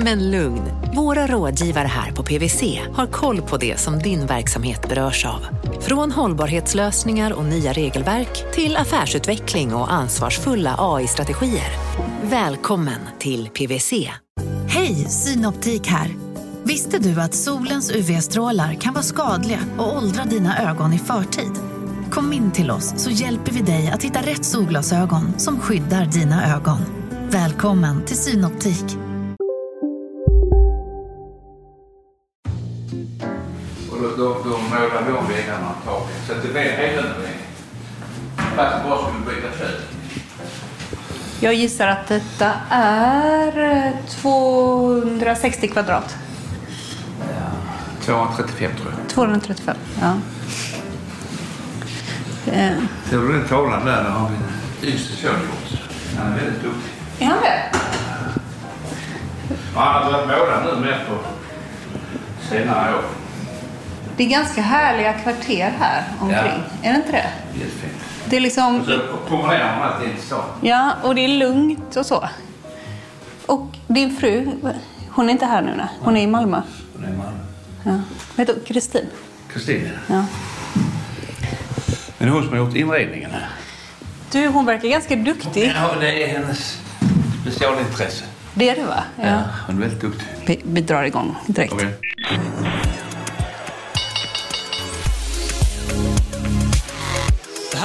Men lugn, våra rådgivare här på PWC har koll på det som din verksamhet berörs av. Från hållbarhetslösningar och nya regelverk till affärsutveckling och ansvarsfulla AI-strategier. Välkommen till PWC. Hej, Synoptik här. Visste du att solens UV-strålar kan vara skadliga och åldra dina ögon i förtid? Kom in till oss så hjälper vi dig att hitta rätt solglasögon som skyddar dina ögon. Välkommen till Synoptik. Då, då, då målade vi om väggarna taket. Så att det blev helrenovering. Fast vi bara skulle byta kök. Jag gissar att detta är eh, 260 kvadrat. 235 tror jag. 235, ja. Eh, Ser du den tavlan där? Där har vi yngste son gjort. Han är väldigt duktig. Är han det? Han har börjat måla nu med på senare år. Det är ganska härliga kvarter här omkring. Är det inte det? Jättefint. Det är liksom... Och så promenerar man alltid in till stan. Ja, och det är lugnt och så. Och din fru, hon är inte här nu? Nej. Hon är i Malmö. Det är man. Ja. Vad heter hon? Kristin? Kristin. Ja. Men det är hon som har gjort inredningen här. Du, hon verkar ganska duktig. Ja, det är hennes specialintresse. Det är du va? Ja. Hon är väldigt duktig. Vi, vi drar igång direkt. Okej.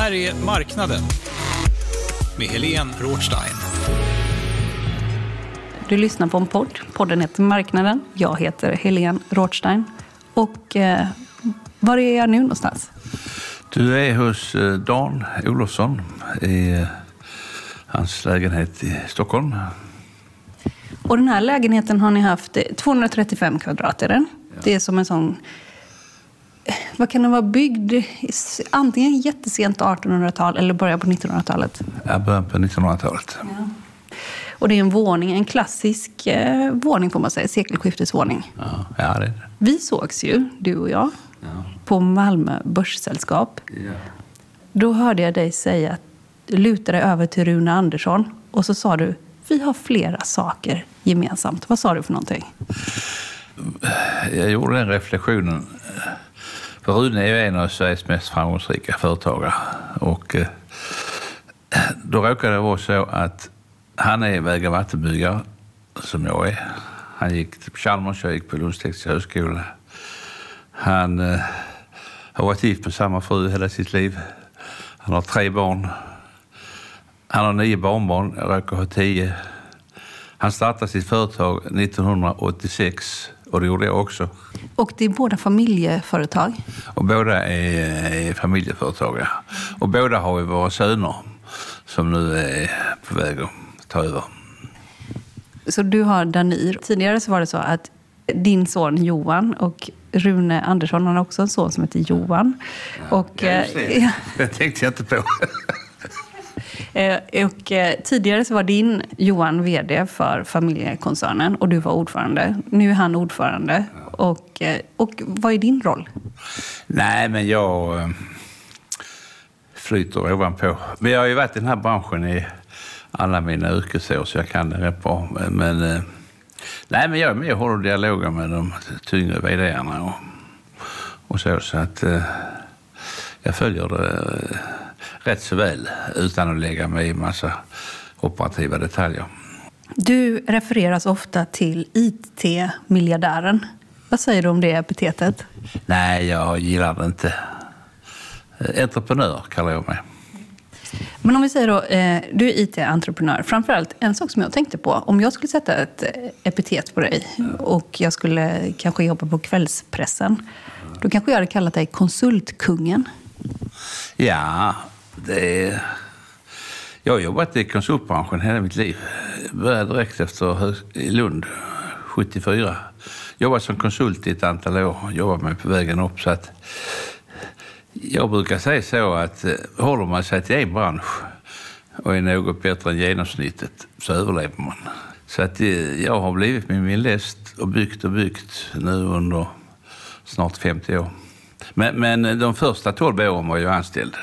Här är Marknaden med Helene Rothstein. Du lyssnar på en podd. Podden heter Marknaden. Jag heter Helene Rothstein. Och eh, var är jag nu någonstans? Du är hos eh, Dan Olofsson i eh, hans lägenhet i Stockholm. Och den här lägenheten har ni haft, eh, 235 kvadrat är den. Det är som en sån, vad kan den vara byggd? Antingen jättesent 1800-tal eller början på 1900-talet. Ja, början på 1900-talet. Och det är en våning, en klassisk eh, våning får man säga, sekelskiftesvåning. Ja, ja det det. Vi sågs ju, du och jag, på Malmö Börssällskap. Ja. Då hörde jag dig säga att du lutade över till Rune Andersson och så sa du, vi har flera saker gemensamt. Vad sa du för någonting? Jag gjorde den reflektionen. För Rune är ju en av Sveriges mest framgångsrika företagare. Och eh, då råkade det vara så att han är väg och vattenbyggare, som jag är. Han gick på Chalmers, jag gick på Lunds tekniska högskola. Han eh, har varit gift med samma fru hela sitt liv. Han har tre barn. Han har nio barnbarn, jag råkar ha tio. Han startade sitt företag 1986 och det gjorde jag också. Och det är båda familjeföretag. Och båda är, är familjeföretagare. Och båda har ju våra söner som nu är på väg att ta över. Så du har Danir. Tidigare så var det så att din son Johan och Rune Andersson, han har också en son som heter Johan. och, eh, ja, Det tänkte jag inte på. Eh, och eh, tidigare så var din Johan vd för familjekoncernen och du var ordförande. Nu är han ordförande. Och, eh, och vad är din roll? Nej, men jag flyter ovanpå. Men jag har ju varit i den här branschen i alla mina yrkesår så jag kan det rätt bra. Men, nej, men jag är med och håller dialoger med de tyngre vd-arna och, och så. Så att jag följer det rätt så väl utan att lägga mig i massa operativa detaljer. Du refereras ofta till IT-miljardären. Vad säger du om det epitetet? Nej, jag gillar det inte. Entreprenör kallar jag mig. Men om vi säger då, eh, du är IT-entreprenör. Framförallt en sak som jag tänkte på. Om jag skulle sätta ett eh, epitet på dig och jag skulle kanske jobba på kvällspressen. Då kanske jag hade kallat dig konsultkungen. Ja, det är... Jag har jobbat i konsultbranschen hela mitt liv. Jag började direkt efter i Lund, 74. jobbat som konsult i ett antal år, jobbat mig på vägen upp. Så att jag brukar säga så att eh, håller man sig till en bransch och är något bättre än genomsnittet så överlever man. Så att eh, jag har blivit med min läst och byggt och byggt nu under snart 50 år. Men, men de första 12 åren var jag anställd.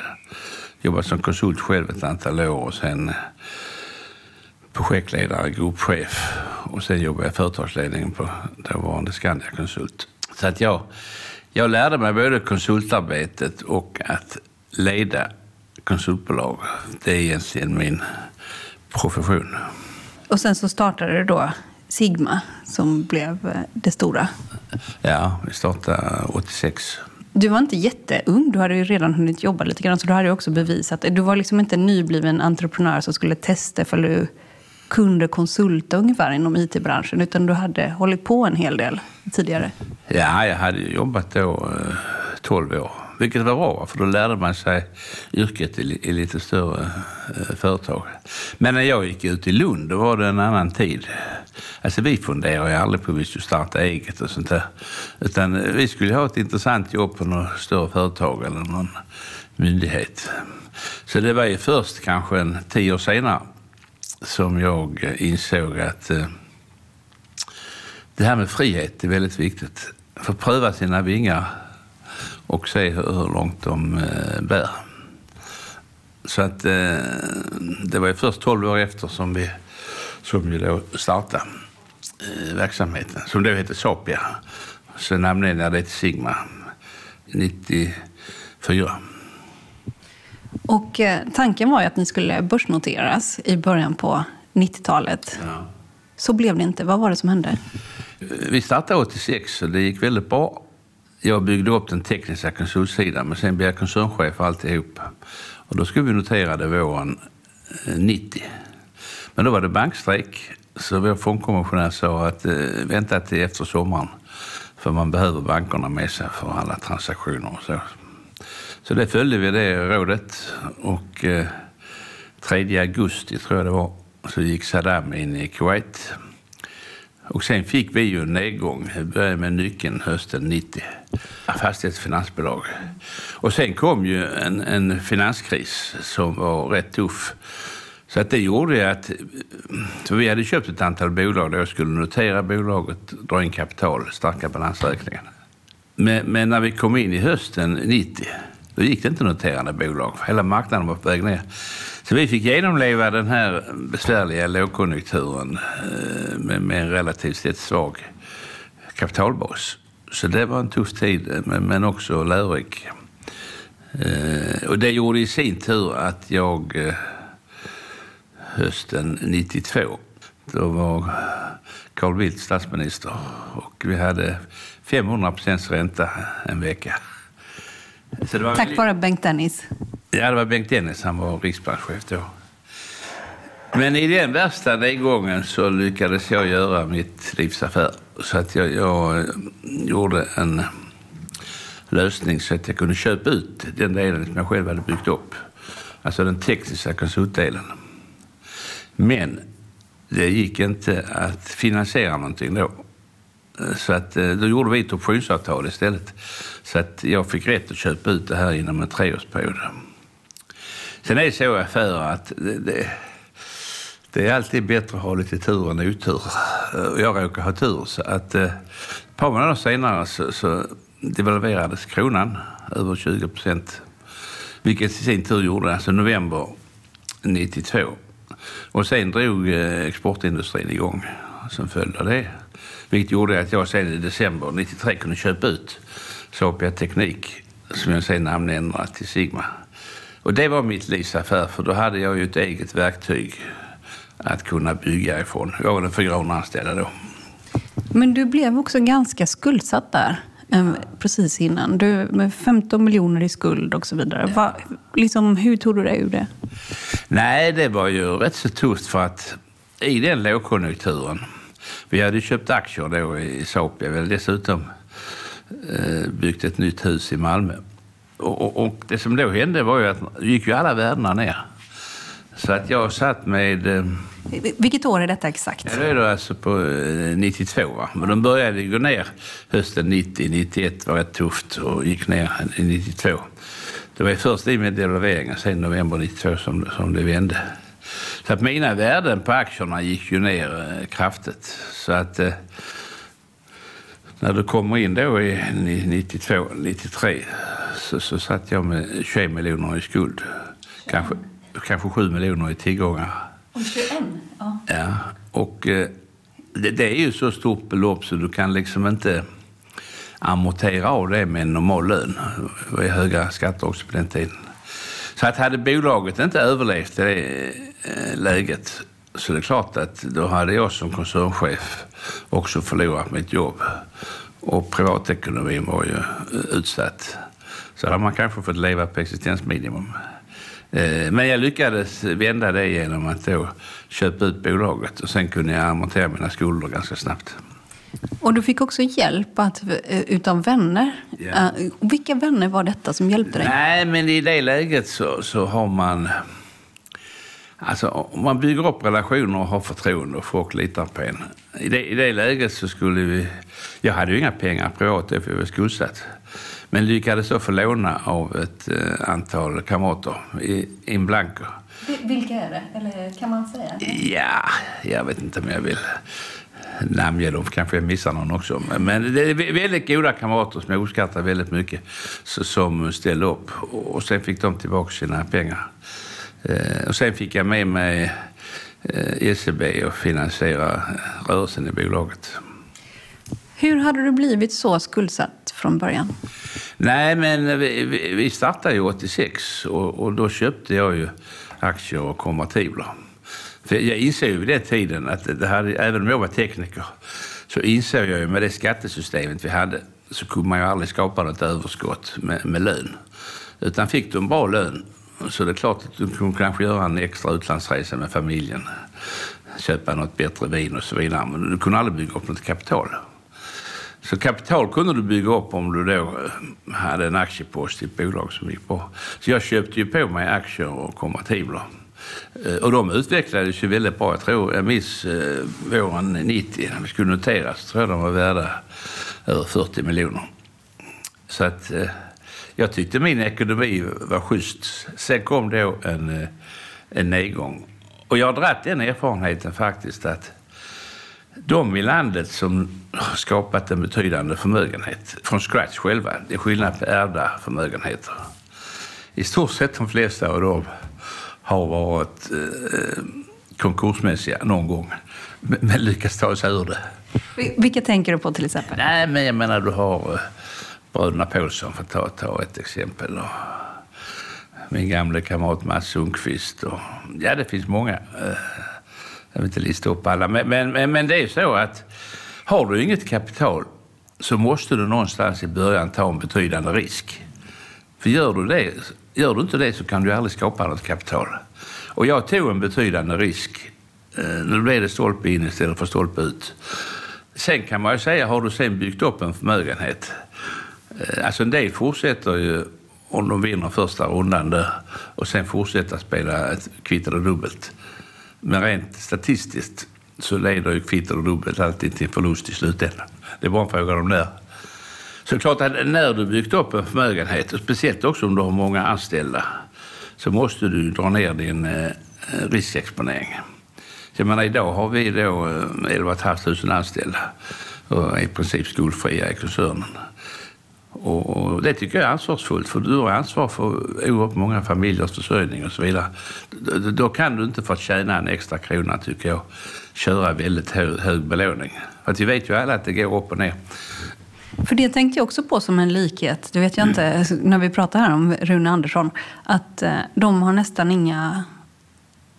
Jobbat som konsult själv ett antal år och sen eh, projektledare, gruppchef och sen jobbade jag i företagsledningen på dåvarande Skandia Konsult. Så att jag, jag lärde mig både konsultarbetet och att leda konsultbolag. Det är egentligen min profession. Och sen så startade det då Sigma som blev eh, det stora. Ja, vi startade 86. Du var inte jätteung, du hade ju redan hunnit jobba lite grann, så du hade ju också bevisat. Du var liksom inte en nybliven entreprenör som skulle testa för du kunde konsulta ungefär inom IT-branschen, utan du hade hållit på en hel del tidigare. Ja, jag hade ju jobbat då eh, 12 år, vilket var bra, för då lärde man sig yrket i, i lite större eh, företag. Men när jag gick ut i Lund, då var det en annan tid. Alltså vi funderade ju aldrig på att vi skulle starta eget och sånt där. Utan eh, vi skulle ha ett intressant jobb på något större företag eller någon myndighet. Så det var ju först kanske en tio år senare som jag eh, insåg att eh, det här med frihet är väldigt viktigt. Få pröva sina vingar och se hur långt de eh, bär. Så att eh, det var ju först 12 år efter som vi, som vi då startade eh, verksamheten, som då hette Sapia. Så namnändrade jag det till Sigma 94. Och tanken var ju att ni skulle börsnoteras i början på 90-talet. Ja. Så blev det inte. Vad var det som hände? Vi startade 86 och det gick väldigt bra. Jag byggde upp den tekniska konsultsidan men sen blev jag koncernchef för alltihop. Och då skulle vi notera det våren eh, 90. Men då var det bankstrejk så vår fondkommissionär sa att eh, vänta till efter sommaren för man behöver bankerna med sig för alla transaktioner och så. Så det följde vi det rådet och eh, 3 augusti tror jag det var så gick Saddam in i Kuwait. Och sen fick vi ju en nedgång. vi började med nyckeln hösten 90. Fastighetsfinansbolag. Och sen kom ju en, en finanskris som var rätt tuff. Så att det gjorde att så vi hade köpt ett antal bolag där jag skulle notera bolaget, dra in kapital, starka balansräkningen. Men, men när vi kom in i hösten 90, då gick det inte noterande bolag. Hela marknaden var på väg ner. Så vi fick genomleva den här besvärliga lågkonjunkturen eh, med, med en relativt sett svag kapitalbas. Så det var en tuff tid, men, men också lärorik. Eh, och det gjorde i sin tur att jag eh, hösten 92, då var Carl Bildt statsminister och vi hade 500 procents ränta en vecka. Tack vare Bengt Dennis. Ja, det var Bengt Dennis, han var riksbankschef då. Men i den värsta nedgången så lyckades jag göra mitt livs affär. Så att jag, jag eh, gjorde en eh, lösning så att jag kunde köpa ut den delen som jag själv hade byggt upp. Alltså den tekniska konsultdelen. Men det gick inte att finansiera någonting då. Eh, så att, då gjorde vi ett optionsavtal istället. Så att jag fick rätt att köpa ut det här inom en treårsperiod. Sen är det så i affärer att det, det, det, är alltid bättre att ha lite tur än otur. Eh, jag råkar ha tur. Så att eh, ett par månader senare så, så devalverades kronan över 20 procent. Vilket i sin tur gjorde, alltså november 92. Och sen drog eh, exportindustrin igång som följd av det. Vilket gjorde att jag sen i december 93 kunde köpa ut Sapia Teknik som jag sen namnändrade till Sigma. Och det var mitt livs affär för då hade jag ju ett eget verktyg att kunna bygga ifrån. Jag var den 400 anställda då. Men du blev också ganska skuldsatt där eh, precis innan. Du, med 15 miljoner i skuld och så vidare. Va, liksom, hur tog du dig ur det? Nej, det var ju rätt så tufft för att i den lågkonjunkturen, vi hade köpt aktier då i Sapia, vi hade dessutom eh, byggt ett nytt hus i Malmö. Och, och, och, det som då hände var ju att gick ju alla värdena ner. Så att jag satt med eh, Vilket år är detta exakt? Ja, det är då alltså på eh, 92. Va? Men de började gå ner hösten 90, 91 var rätt tufft och gick ner i 92. Det var först i med devalveringen, sen november 92 som, som det vände. Så att mina värden på aktierna gick ju ner eh, kraftigt. Så att eh, när du kommer in då i 92, 93 så, så satt jag med 21 miljoner i skuld. Kanske, kanske 7 miljoner i tillgångar. Om 21? Ja. Ja, och eh, det, det är ju så stort belopp så du kan liksom inte amortera av det med en normal lön. Det var ju höga skatter också på den tiden. Så att hade bolaget inte överlevt det eh, läget så det är klart att då hade jag som koncernchef också förlorat mitt jobb. Och privatekonomin var ju eh, utsatt. Så hade man kanske fått leva på existensminimum. Eh, Men jag lyckades vända det genom att då köpa ut bolaget och sen kunde jag amortera mina skulder ganska snabbt. Och du fick också hjälp att, eh, utav vänner. Ja. Vilka vänner var detta som hjälpte dig? Nej, men i det läget så, så har man... Alltså, om man bygger upp relationer och har förtroende och folk litar på en. I det, I det läget så skulle vi... Jag hade ju inga pengar privat, för jag var skuldsatt. Men lyckades då få låna av ett eh, antal kamrater i in blanco. Vilka är det? Eller kan man säga? Ja, jag vet inte om jag vill namnge dem. Kanske jag missar någon också. Men- det är vä- väldigt goda kamrater som jag uppskattar väldigt mycket. så- Som ställde upp. Och sen fick de tillbaka sina pengar. Eh, Och sen fick jag med mig eh, SEB och finansiera rörelsen i bolaget. Hur hade du blivit så skuldsatt från början? Nej, men vi, vi, startade ju 86 och, och då köpte jag ju aktier och konvertibler. För jag inser ju vid den tiden att det hade, även om jag var tekniker så insåg jag ju med det skattesystemet vi hade så kunde man ju aldrig skapa något överskott med, med lön. Utan fick du en bra lön så det är klart att du kunde kanske göra en extra utlandsresa med familjen. Köpa något bättre vin och så vidare. Men du kunde aldrig bygga upp något kapital. Så kapital kunde du bygga upp om du då eh, hade en aktiepost i ett bolag som gick bra. Så jag köpte ju på mig aktier och konvertibler. Eh, och de utvecklades ju väldigt bra. Jag tror, jag minns eh, våren 90 när vi skulle noteras, så tror jag de var värda över 40 miljoner. Så att eh, jag tyckte min ekonomi var schysst. Sen kom då en, eh, en nedgång. Och jag har dragit den erfarenheten faktiskt att de i landet som har skapat en betydande förmögenhet från scratch själva, det är skillnad på ärvda förmögenheter. I stort sett de flesta av dem har varit eh, konkursmässiga någon gång, men, lyckats ta sig ur det. Vil- Vilka tänker du på till exempel? Nej, men jag menar du har eh, bröderna Paulsson för att ta, ta ett exempel. Och min gamle kamrat Mats Sundqvist. Och, ja, det finns många. Eh, jag vill inte lista upp alla. Men, men, men, men det är så att har du inget kapital så måste du någonstans i början ta en betydande risk. För gör du, det, gör du inte det så kan du aldrig skapa något kapital. Och jag tog en betydande risk. Eh, nu blev det stolpe in istället för stolpe ut. Sen kan man ju säga, har du sen byggt upp en förmögenhet. Eh, alltså en del fortsätter ju om de vinner första rundan där och sen fortsätter spela kvitter kvitt eller dubbelt. Men rent statistiskt så leder ju kvitt eller dubbelt alltid till förlust i slutändan. Det är bara en fråga om när. Så det är klart att när du byggt upp en förmögenhet, och speciellt också om du har många anställda, så måste du dra ner din eh, riskexponering. Jag menar, idag har vi då eh, 11 500 anställda och är i princip skuldfria i koncernen. Och det tycker jag är ansvarsfullt, för du har ansvar för oerhört många familjers försörjning och så vidare. Då- kan du inte för att tjäna en extra krona, tycker jag, köra väldigt hög, hög belåning. För att vi vet ju alla att det går upp och ner. För det tänkte jag också på som en likhet. Det vet jag inte, när vi pratar här om Rune Andersson. Att eh, de har nästan inga...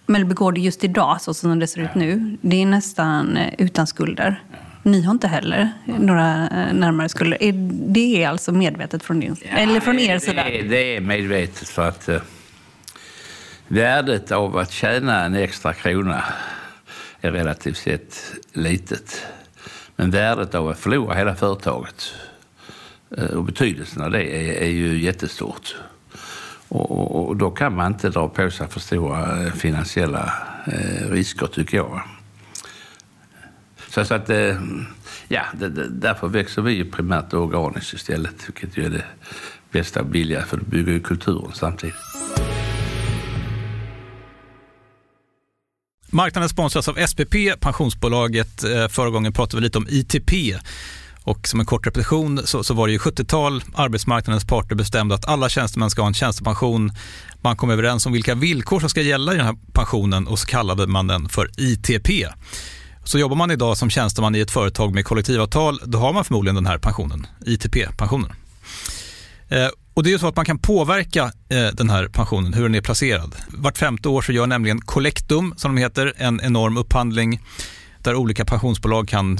Men begår det just idag, så som det ser ut nu. Det är nästan eh, utan skulder. Ni har inte heller några eh, närmare skulder. Är Det är alltså medvetet från din Eller från er det, sida? Det, är medvetet för att eh, värdet av att tjäna en extra krona är relativt sett litet. Men värdet av att förlora hela företaget eh, och betydelsen av det är, är ju jättestort. Och, och, och, då kan man inte dra på sig för stora finansiella eh, risker, tycker jag. Så, så att, eh, ja, det, det, därför växer vi ju primärt organiskt istället, vilket ju är det bästa och billiga, för det bygger ju kulturen samtidigt. Marknaden sponsras av SPP, pensionsbolaget. Eh, förra gången pratade vi lite om ITP. Och som en kort repetition så, så var det ju 70-tal, arbetsmarknadens parter bestämde att alla tjänstemän ska ha en tjänstepension. Man kom överens om vilka villkor som ska gälla i den här pensionen och så kallade man den för ITP. Så jobbar man idag som tjänsteman i ett företag med kollektivavtal, då har man förmodligen den här pensionen, ITP-pensionen. Eh, och det är ju så att man kan påverka eh, den här pensionen, hur den är placerad. Vart femte år så gör nämligen Collectum, som de heter, en enorm upphandling där olika pensionsbolag kan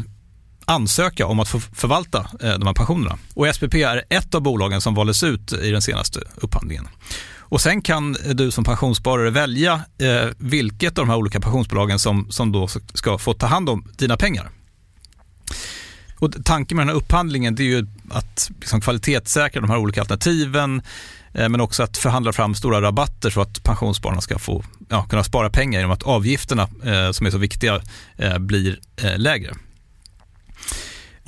ansöka om att få förvalta eh, de här pensionerna. Och SPP är ett av bolagen som valdes ut i den senaste upphandlingen. Och sen kan du som pensionssparare välja eh, vilket av de här olika pensionsbolagen som, som då ska få ta hand om dina pengar. Och tanken med den här upphandlingen är ju att liksom kvalitetssäkra de här olika alternativen eh, men också att förhandla fram stora rabatter så att pensionsspararna ska få ja, kunna spara pengar genom att avgifterna eh, som är så viktiga eh, blir eh, lägre.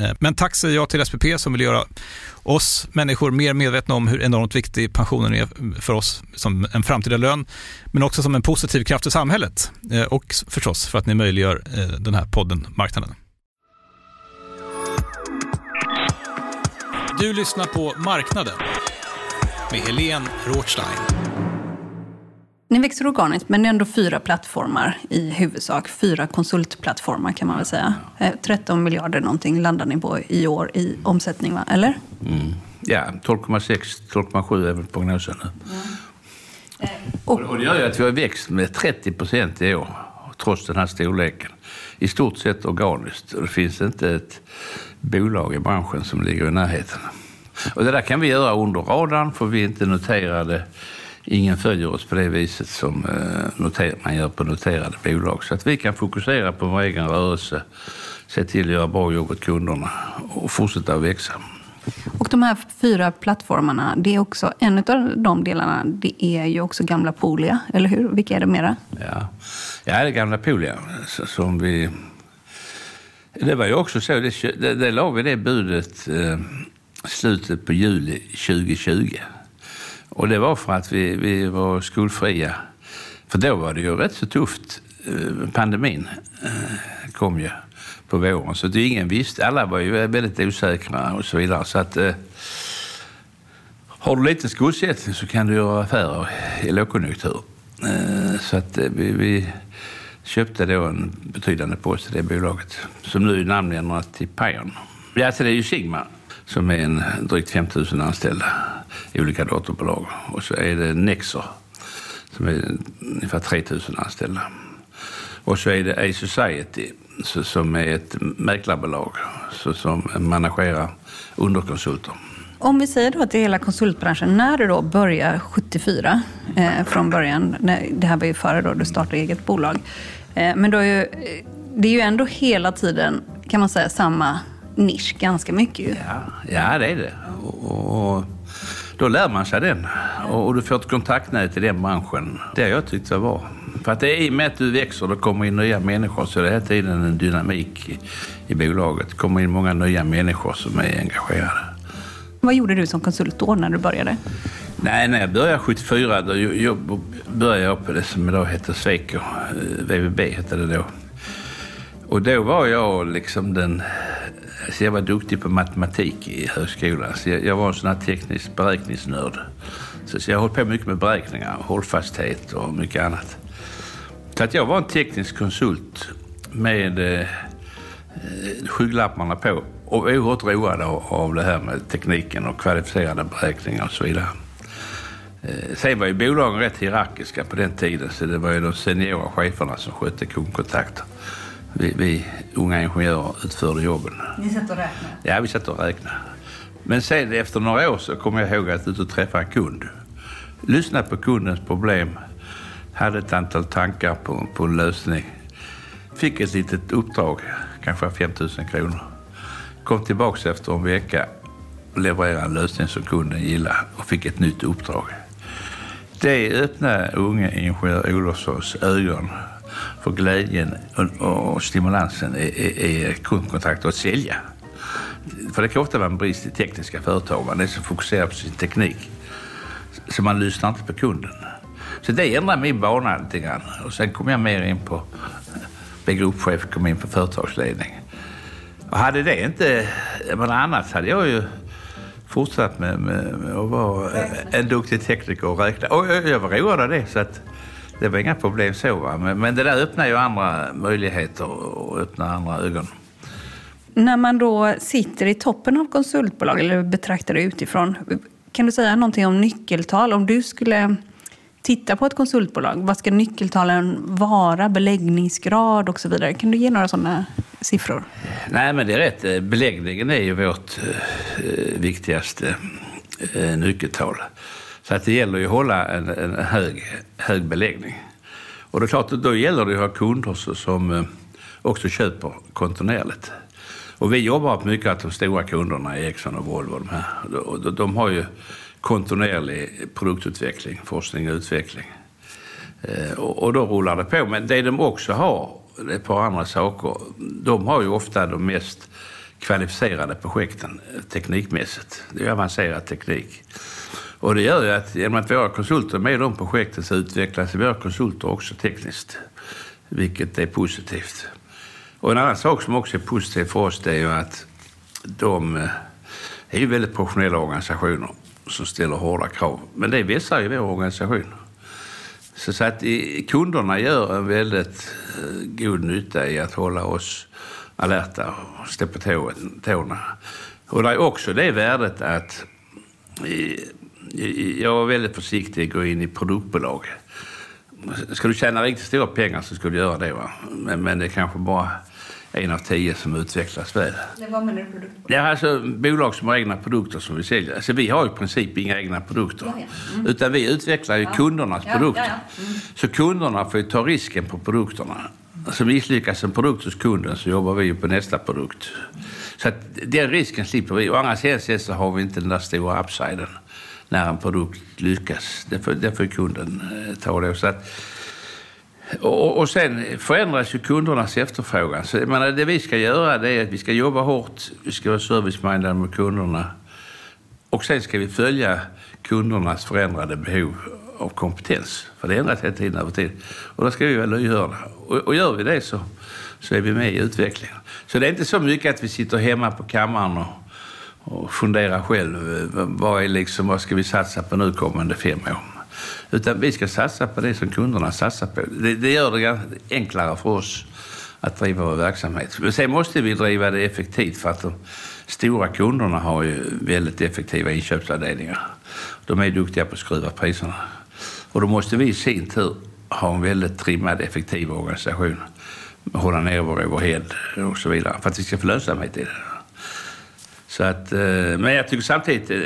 Eh, men tack säger jag till SPP som vill göra oss människor mer medvetna om hur enormt viktig pensionen är för oss som en framtida lön, men också som en positiv kraft i samhället eh, och förstås för att ni möjliggör eh, den här podden Marknaden. Du lyssnar på Marknaden med Helene Rothstein. Ni växer organiskt, men det är ändå fyra plattformar i huvudsak. Fyra konsultplattformar kan man väl säga. 13 miljarder någonting landar ni på i år i omsättning, va? eller? Mm. Ja, 12,6, 12,7 är väl prognosen nu. Mm. Och, och det gör ju att vi har växt med 30 procent i år, trots den här storleken. I stort sett organiskt. Det finns inte ett bolag i branschen som ligger i närheten. Och det där kan vi göra under radarn, för vi är inte noterade ingen följer oss på det viset som eh, man gör på noterade bolag. Så att vi kan fokusera på vår egen rörelse, se till att göra bra jobb åt kunderna och fortsätta att växa. Och de här fyra plattformarna, det är också en av de delarna, det är ju också gamla Polia, eller hur? Vilka är det mera? Ja, ja det är gamla Polia som vi... Det var ju också så, det, det, det la vi det budet eh, slutet på juli 2020. Och det var för att vi, vi var skuldfria. För då var det ju rätt så tufft. Eh, pandemin eh, kom ju på våren, så det ingen visste. Alla var ju väldigt osäkra och så vidare. Så att, eh, har du lite skuldsättning så kan du göra affärer i lågkonjunktur. Så att vi, vi köpte då en betydande post i det bolaget som nu är namnändrat till Pion. Ja, så det är ju Sigma som är en drygt 5 000 anställda i olika dotterbolag. Och så är det Nexer som är ungefär 3 000 anställda. Och så är det A-Society som är ett mäklarbolag som managerar underkonsulter. Om vi säger då att det är hela konsultbranschen, när du då börjar 74 eh, från början, när, det här var ju före då du startade eget bolag, eh, men då är ju, eh, det är ju ändå hela tiden, kan man säga, samma nisch ganska mycket ju. Ja, ja det är det. Och, och då lär man sig den och, och du får ett kontaktnät i den branschen. Det har jag tyckt var bra. För att det är i och med att du växer och kommer in nya människor så är det hela tiden en dynamik i, i bolaget. Det kommer in många nya människor som är engagerade. Vad gjorde du som konsult då när du började? Nej, när jag började 74 då jag började jag på det som idag heter Sweco. VVB hette det då. Och då var jag liksom den... Så jag var duktig på matematik i högskolan. Så jag, jag var en sån här teknisk beräkningsnörd. Så, så jag höll på mycket med beräkningar, hållfasthet och mycket annat. Så att jag var en teknisk konsult med eh, skygglapparna på och oerhört road av, av det här med tekniken och kvalificerade beräkningar och så vidare. Eh, sen var ju bolagen rätt hierarkiska på den tiden så det var ju de seniora cheferna som skötte kundkontakter. Vi, vi unga ingenjörer utförde jobben. Ni satt och räknade? Ja, vi satt och räknade. Men sen efter några år så kom jag ihåg att ut och träffa en kund. Lyssna på kundens problem. Hade ett antal tankar på, på en lösning. Fick ett litet uppdrag, kanske 5 000 kronor. Kom tillbaks efter en vecka och levererade en lösning som kunden gillade och fick ett nytt uppdrag. Det öppnade unge ingenjör Olofssons ögon för glädjen och, stimulansen i, i, i kundkontakt och att sälja. För det kan ofta vara en brist i tekniska företag. Man är så fokuserad på sin teknik så man lyssnar inte på kunden. Så det ändrade min bana lite grann. Och sen kom jag mer in på, blev gruppchef kom in på företagsledning. Och hade det inte, men annars hade jag ju fortsatt med, med, med att vara en duktig tekniker och räkna. Och jag, jag var road av det så att det var inga problem så. Va? Men, men det där öppnar ju andra möjligheter och öppnar andra ögon. När man då sitter i toppen av konsultbolag eller betraktar det utifrån, kan du säga någonting om nyckeltal? Om du skulle titta på ett konsultbolag, vad ska nyckeltalen vara? Beläggningsgrad och så vidare. Kan du ge några sådana siffror? Nej, men det är rätt. Beläggningen är ju vårt eh, viktigaste eh, nyckeltal. Så att det gäller ju att hålla en, en hög, hög beläggning. Och det är klart, då gäller det att ha kunder som eh, också köper kontinuerligt. Och vi jobbar mycket att de stora kunderna, Ericsson och Volvo, de, här, de, de har ju kontinuerlig produktutveckling, forskning och utveckling. Eh, och, och då rullar det på. Men det de också har, det är ett par andra saker. De har ju ofta de mest kvalificerade projekten eh, teknikmässigt. Det är avancerad teknik. Och det gör ju att genom att våra konsulter är med i de projekten så utvecklas våra konsulter också tekniskt. Vilket är positivt. Och en annan sak som också är positiv för oss det är ju att de eh, är ju väldigt professionella organisationer som ställer hårda krav. Men det visar ju vår organisation. Så, att kunderna gör en väldigt eh, god nytta i att hålla oss alerta och stå på tårna. Och det är också det värdet att eh, jag var väldigt försiktig att gå in i produktbolag. Ska du tjäna riktigt stora pengar så ska du göra det. Va? Men, men det är kanske bara en av tio som utvecklas väl. Vad menar du produktbolag? Ja, alltså bolag som har egna produkter som vi säljer. Alltså, vi har i princip inga egna produkter. Ja, ja. Mm. Utan vi utvecklar ju ja. kundernas produkter. Mm. Så kunderna får ta risken på produkterna. Alltså misslyckas en produkt hos kunden så jobbar vi ju på nästa produkt. Så att den risken slipper vi. Å andra sidan så har vi inte den där stora upsiden när en produkt lyckas. Det får, det får kunden eh, ta då. Så att, och, och sen förändras ju kundernas efterfrågan. Så jag menar, det vi ska göra det är att vi ska jobba hårt, vi ska vara service-minded med kunderna och sen ska vi följa kundernas förändrade behov av kompetens. För det ändras hela tiden över tid. Och då ska vi vara lyhörda. Och, och gör vi det så, så är vi med i utvecklingen. Så det är inte så mycket att vi sitter hemma på kammaren och, och fundera själv. Eh, vad, är liksom, vad ska vi satsa på nu kommande fem år? Utan vi ska satsa på det som kunderna satsar på. Det, det gör det enklare för oss att driva vår verksamhet. Men sen måste vi driva det effektivt för att de stora kunderna har ju väldigt effektiva inköpsavdelningar. De är duktiga på att skruva priserna. Och då måste vi i sin tur ha en väldigt trimmad, effektiv organisation. Hålla ner vår overhead och så vidare för att vi ska få lönsamhet i det. Så att, eh, men jag tycker samtidigt eh,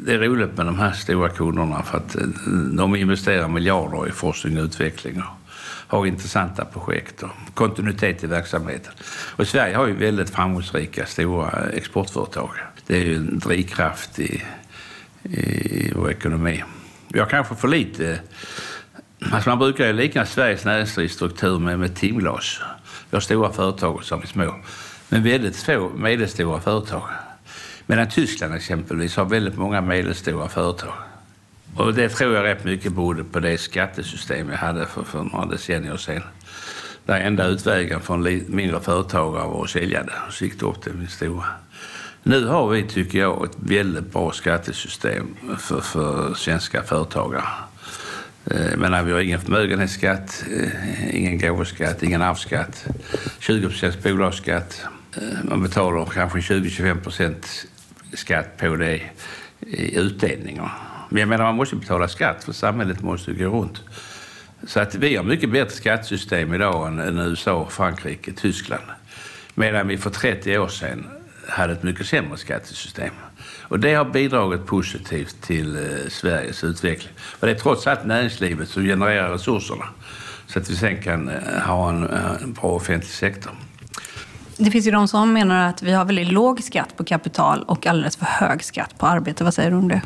det är roligt med de här stora kunderna för att eh, de investerar miljarder i forskning och utveckling och har intressanta projekt och kontinuitet i verksamheten. Och Sverige har ju väldigt framgångsrika stora exportföretag. Det är ju en drivkraft i, i vår ekonomi. Vi har kanske för lite... Alltså man brukar ju likna Sveriges näringslivsstruktur med, med timglas. Vi har stora företag och så har vi små. Men väldigt få medelstora företag. Medan Tyskland exempelvis har väldigt många medelstora företag. Och det tror jag rätt mycket berodde på det skattesystem vi hade för, för några decennier sedan. där enda utvägen för en mindre företagare var att sälja det och sikta upp det med stora. Nu har vi, tycker jag, ett väldigt bra skattesystem för, för svenska företagare. Eh, men vi har ingen förmögenhetsskatt, eh, ingen gåvoskatt, ingen arvsskatt, 20 procents bolagsskatt. Eh, man betalar kanske 20-25 procent skatt på det i utdelningar. Men jag menar, man måste betala skatt för samhället måste gå runt. Så att vi har mycket bättre skattesystem idag än, än USA, Frankrike, Tyskland. Medan vi för 30 år sedan hade ett mycket sämre skattesystem. Och det har bidragit positivt till eh, Sveriges utveckling. För det är trots allt näringslivet som genererar resurserna. Så att vi sen kan eh, ha en, eh, en bra offentlig sektor. Det finns ju de som menar att vi har väldigt låg skatt på kapital och alldeles för hög skatt på arbete. Vad säger du om det?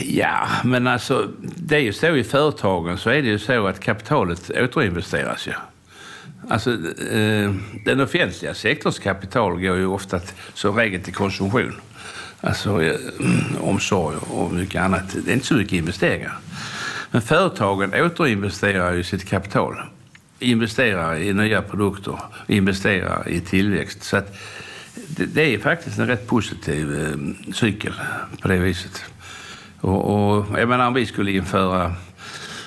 Ja, men alltså det är ju så i företagen så är det ju så att kapitalet återinvesteras ju. Alltså eh, den offentliga sektorns kapital går ju ofta som regel till konsumtion. Alltså eh, omsorg och mycket annat. Det är inte så mycket investeringar. Men företagen återinvesterar ju sitt kapital. Investerar i nya produkter, investerar i tillväxt. Så att det, det är faktiskt en rätt positiv eh, cykel på det viset. Och, och jag menar om vi skulle införa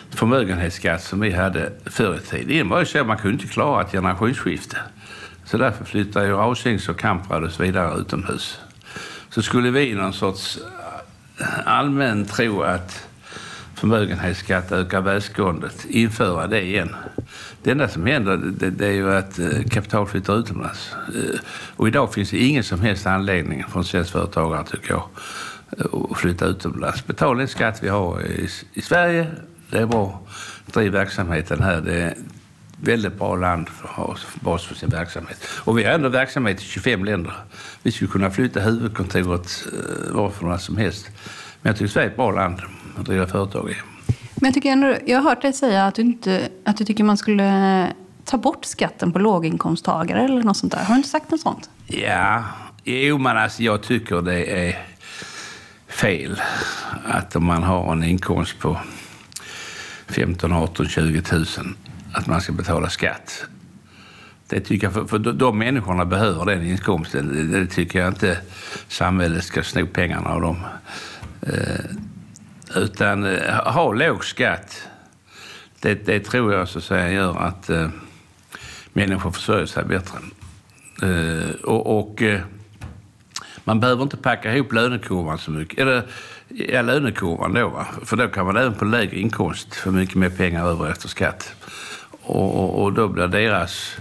förmögenhetsskatt som vi hade förr i tiden. Det var ju så att man kunde inte klara ett generationsskifte. Så därför flyttade ju Rausings och Kamprad och så vidare utomhus. Så skulle vi i någon sorts eh, allmän tro att förmögenhetsskatt ökar välståndet, införa det igen. Det enda som händer det, det är ju att eh, kapital flyttar utomlands. Eh, och idag finns det ingen som helst anledning för en svensk företagare, tycker jag, eh, att flytta utomlands. Betala den skatt vi har i, i Sverige, det är bra. Driv verksamheten här. Det är ett väldigt bra land för att ha bas för sin verksamhet. Och vi har ändå verksamhet i 25 länder. Vi skulle kunna flytta huvudkontoret eh, varifrån som helst. Men jag tycker Sverige är ett bra land att driva företag i. Men jag, tycker ändå, jag har hört dig säga att du, inte, att du tycker man skulle ta bort skatten på låginkomsttagare eller något sånt där. Har du inte sagt något sånt? Ja, jo men alltså jag tycker det är fel att om man har en inkomst på 15, 18, 20 000 att man ska betala skatt. Det tycker jag, för, för de- människorna behöver den inkomsten. Det, det tycker jag inte samhället ska sno pengarna av dem. Eh, utan eh, ha låg skatt, det, det tror jag så att säga gör att eh, människor försörjer sig bättre. Eh, och och eh, man behöver inte packa ihop lönekurvan så mycket. Eller ja, lönekurvan då, va? för då kan man även på lägre inkomst få mycket mer pengar över efter skatt. Och, och, och då blir deras...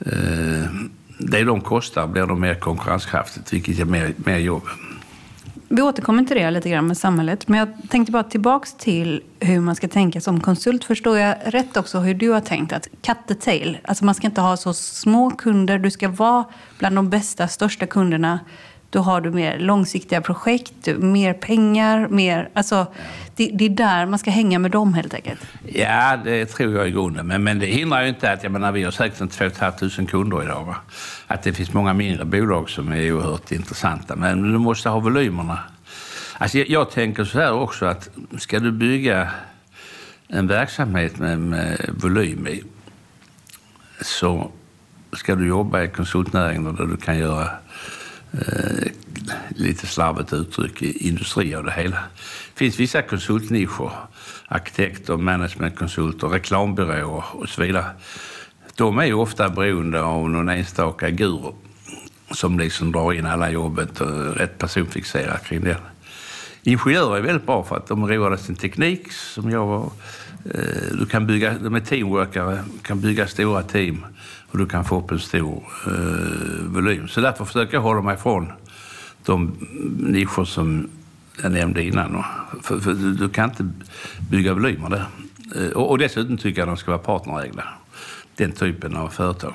Eh, det de kostar blir då mer konkurrenskraftigt, vilket ger mer, mer jobb. Vi återkommer till det lite grann med samhället. Men jag tänkte bara tillbaks till hur man ska tänka som konsult. Förstår jag rätt också hur du har tänkt? Att cut the tail. Alltså man ska inte ha så små kunder. Du ska vara bland de bästa, största kunderna. Då har du mer långsiktiga projekt, mer pengar, mer... Alltså, det, det är där man ska hänga med dem helt enkelt. Ja, det tror jag i grunden. Men, men det hindrar ju inte att, jag menar, vi har säkert en 2 500 kunder idag. Va? Att det finns många mindre bolag som är oerhört intressanta. Men du måste ha volymerna. Alltså, jag, jag tänker så här också att ska du bygga en verksamhet med, med volym i så ska du jobba i konsultnäringen där du kan göra eh, lite slarvigt uttryck industri av det hela. Det finns vissa konsultnischer, arkitekter, managementkonsulter, reklambyråer och så vidare. De är ju ofta beroende av någon enstaka guru som liksom drar in alla jobbet och är rätt personfixerad kring det. Ingenjörer är väldigt bra för att de roar sin teknik som jag var. Eh, du kan bygga, de är teamworkare, kan bygga stora team och du kan få upp en stor eh, volym. Så därför försöker jag hålla mig ifrån de nischer som jag nämnde innan. För, för du, du kan inte bygga volymer där. Eh, Och, och dessutom tycker jag de ska vara partnerägda. Den typen av företag.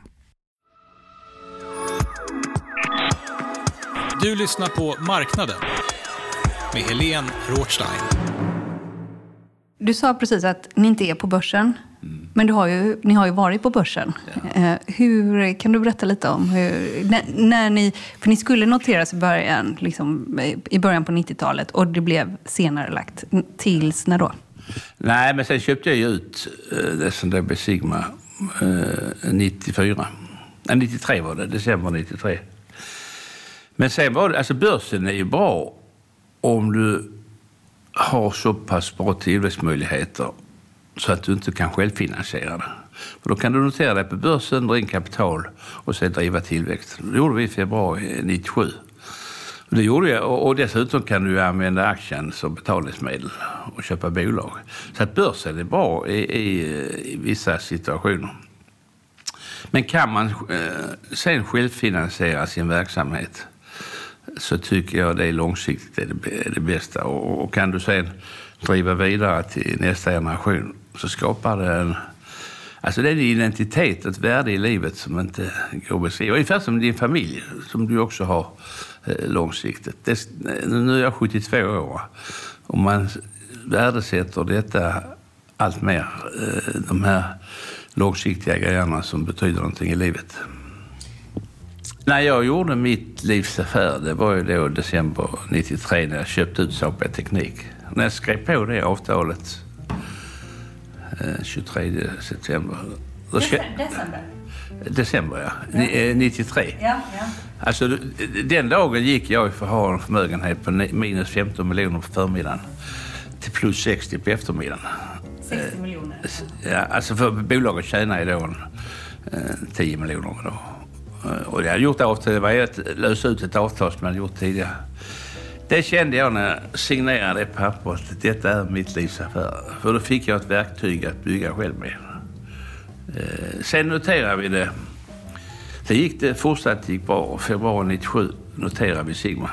Du lyssnar på Marknaden med Helene Rothstein. Du sa precis att ni inte är på börsen. Mm. Men du har ju, ni har ju varit på börsen. Ja. Eh, hur, kan du berätta lite om hur... När, när, ni, för ni skulle noteras i början, liksom, i början på 90-talet och det blev senare lagt. Tills när då? Nej, men sen köpte jag ju ut eh, det som då blev Sigma eh, 94. Nej, 93 var det, december 93. Men sen var det, alltså börsen är ju bra om du har så pass bra tillväxtmöjligheter så att du inte kan självfinansiera det. För då kan du notera dig på börsen, dra in kapital och sen driva tillväxt. Det gjorde vi i februari 97. Det gjorde jag och dessutom kan du använda aktien som betalningsmedel och köpa bolag. Så att börsen är bra i, i, i vissa situationer. Men kan man eh, sen självfinansiera sin verksamhet så tycker jag det är långsiktigt är det, det bästa. Och, och kan du sen driva vidare till nästa generation så skapar det en... Alltså det är en identitet, ett värde i livet som inte går att beskriva. Ungefär som din familj, som du också har eh, långsiktigt. Det, nu är jag 72 år och man värdesätter detta allt mer. Eh, de här långsiktiga grejerna som betyder någonting i livet. När jag gjorde mitt livs affär, det var ju då december 93 när jag köpte ut Saab Teknik. När jag skrev på det avtalet 23 eh, september. December? December, ja. ja. 93. Eh, ja, ja. Alltså, den dagen gick jag för att ha en förmögenhet på minus 15 miljoner på förmiddagen till plus 60 på eftermiddagen. 60 miljoner? Ja, alltså för bolaget tjänar ju då 10 miljoner. Då. Eh, och jag hade gjort avtal, det var att lösa ut ett avtal som jag hade gjort tidigare. Det kände jag när jag signerade det pappret. Detta är mitt livs affär. För då fick jag ett verktyg att bygga själv med. Eh, sen noterade vi det. Det gick det fortsatt gick bra. Februari 97 noterade vi Sigma.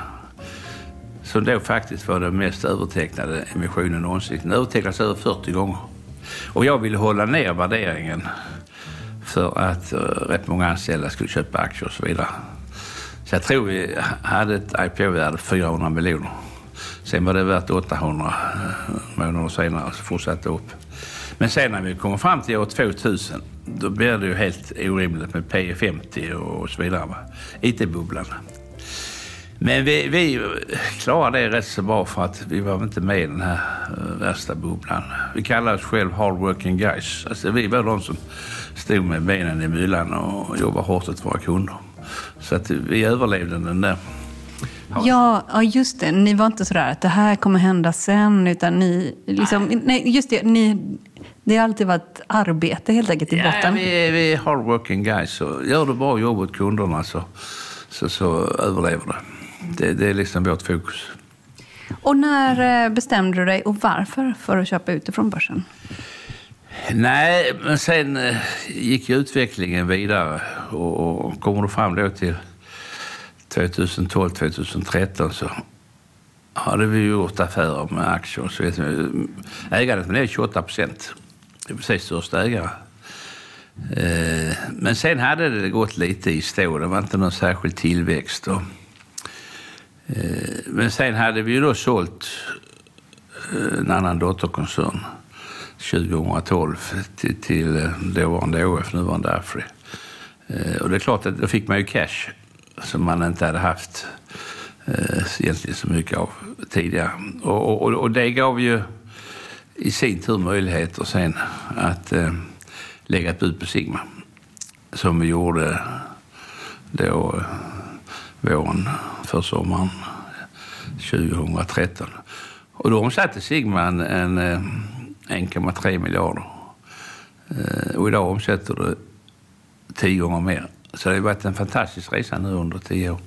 Som då faktiskt var den mest övertecknade emissionen någonsin. Den övertecknades över 40 gånger. Och jag ville hålla ner värderingen för att uh, rätt många anställda skulle köpa aktier och så vidare. Så jag tror vi hade ett IPO-värde 400 miljoner. Sen var det värt 800 eh, månader senare, så fortsatte upp. Men sen när vi kommer fram till år 2000, då blir det ju helt orimligt med P50 och så vidare. IT-bubblan. Men vi, vi klarade det rätt så bra för att vi var inte med i den här eh, värsta bubblan. Vi kallade oss själva hard working guys. Alltså vi var de som stod med benen i myllan och jobbade hårt åt våra kunder. Så att vi överlevde den där. Ja, ja, just det. Ni var inte sådär att det här kommer hända sen, utan ni... Liksom, nej. nej just det. Ni, det har alltid varit arbete helt enkelt i ja, botten. Vi, vi är hardworking guys. Så gör du bra jobb åt kunderna så, så, så överlever det. det. Det är liksom vårt fokus. Och när eh, bestämde du dig och varför för att köpa utifrån börsen? Nej, men sen eh, gick utvecklingen vidare och, och kommer du fram då till 2012, 2013 så hade vi gjort affärer med aktier. Så vet ägandet blev 28 procent. Det är precis största ägare. Eh, men sen hade det gått lite i stå. Det var inte någon särskild tillväxt. Eh, men sen hade vi ju då sålt en annan dotterkoncern 2012 till, till eh, dåvarande ÅF, nuvarande Afri. Eh, Och det är klart att då fick man ju cash som man inte hade haft eh, egentligen så mycket av tidigare. Och, och, och det gav ju i sin tur möjligheter sen att eh, lägga ett bud på Sigma. Som vi gjorde då eh, våren, för sommaren 2013. Och då omsatte Sigma en, en, eh, 1,3 miljarder. Eh, Och idag omsätter det tio gånger mer. Så det har varit en fantastisk resa nu under tio år.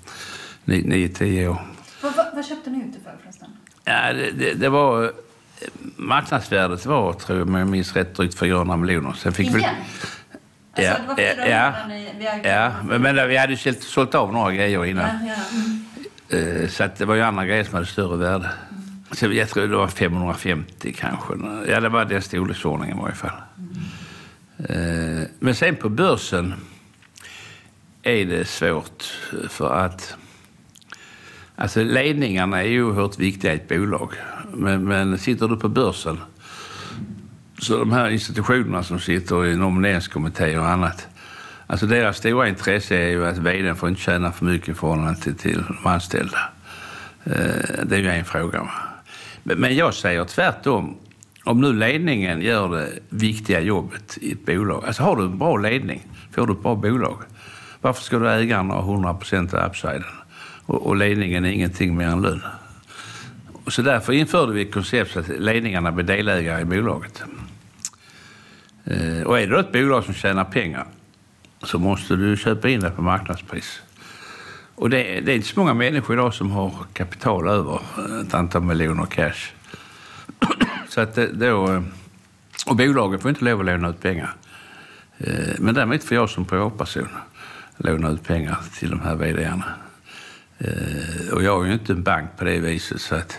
Ni- Nio, tio år. Vad, vad, vad köpte ni ut det för förresten? Ja, det, det, det var... Marknadsvärdet var, tror jag, om jag minns rätt, drygt 400 miljoner. Sen fick vi... Igen? Ja, Alltså, det var ja, 400 ja, ni- vi har- ja, men, men vi hade ju sålt, av några grejer innan. Ja, ja. Mm. Eh, Så det var ju andra grejer som hade större värde. Så jag tror det var 550 kanske. Ja, det var den storleksordningen i varje fall. Mm. Men sen på börsen är det svårt för att alltså ledningarna är ju oerhört viktiga i ett bolag. Men, men sitter du på börsen så de här institutionerna som sitter i nomineringskommittéer och annat. Alltså deras stora intresse är ju att vdn får inte tjäna för mycket i förhållande till, till de anställda. Eh, det är ju en fråga. Men, jag säger tvärtom. Om nu ledningen gör det viktiga jobbet i ett bolag. Alltså har du en bra ledning, får du ett bra bolag. Varför ska du ägaren ha 100 procent av upsiden? Och, och ledningen är ingenting mer än lön. Så därför införde vi konceptet att ledningarna blir delägare i bolaget. Eh, och är det då ett bolag som tjänar pengar så måste du köpa in det på marknadspris. Och det, det är inte så många människor idag som har kapital över eh, ett antal miljoner cash. Så att då, eh, och bolagen får inte lov att låna ut pengar. Eh, men däremot får jag som privatperson låna ut pengar till de här vdarna. Eh, Och jag är ju inte en bank på det viset så att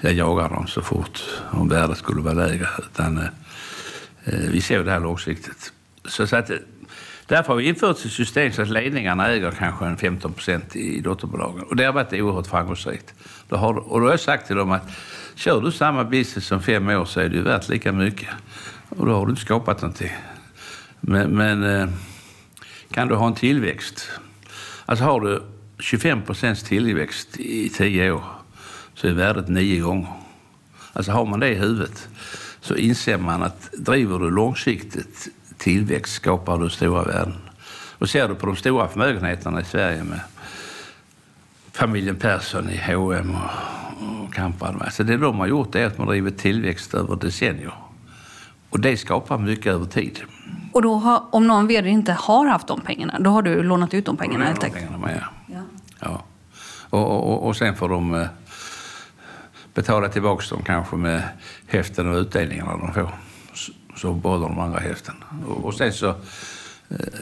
jag jagar dem så fort om värdet skulle vara lägre. Utan vi ser det här långsiktigt. Så, så att, därför har vi infört ett system så att ledningarna äger kanske en 15 procent i dotterbolagen. Och det har varit oerhört framgångsrikt. Då har, och då har jag sagt till dem att kör du samma business som fem år så är det ju värt lika mycket. Och då har du inte skapat någonting. Men, men eh, kan du ha en tillväxt? Alltså har du 25 procents tillväxt i tio år så är värdet nio gånger. Alltså har man det i huvudet så inser man att driver du långsiktigt tillväxt skapar du stora värden. Och ser du på de stora förmögenheterna i Sverige med familjen Persson i H&M och, och Kamprad. Alltså det de har gjort är att man driver tillväxt över decennier. Och det skapar mycket över tid. Och då har, om någon vd inte har haft de pengarna, då har du lånat ut de pengarna helt enkelt? pengarna med, ja. Ja. Ja. Och, och, och sen får de eh, betala tillbaka dem kanske med hälften av utdelningarna de får. Så, båda behåller de andra hälften. Och, och sen så eh,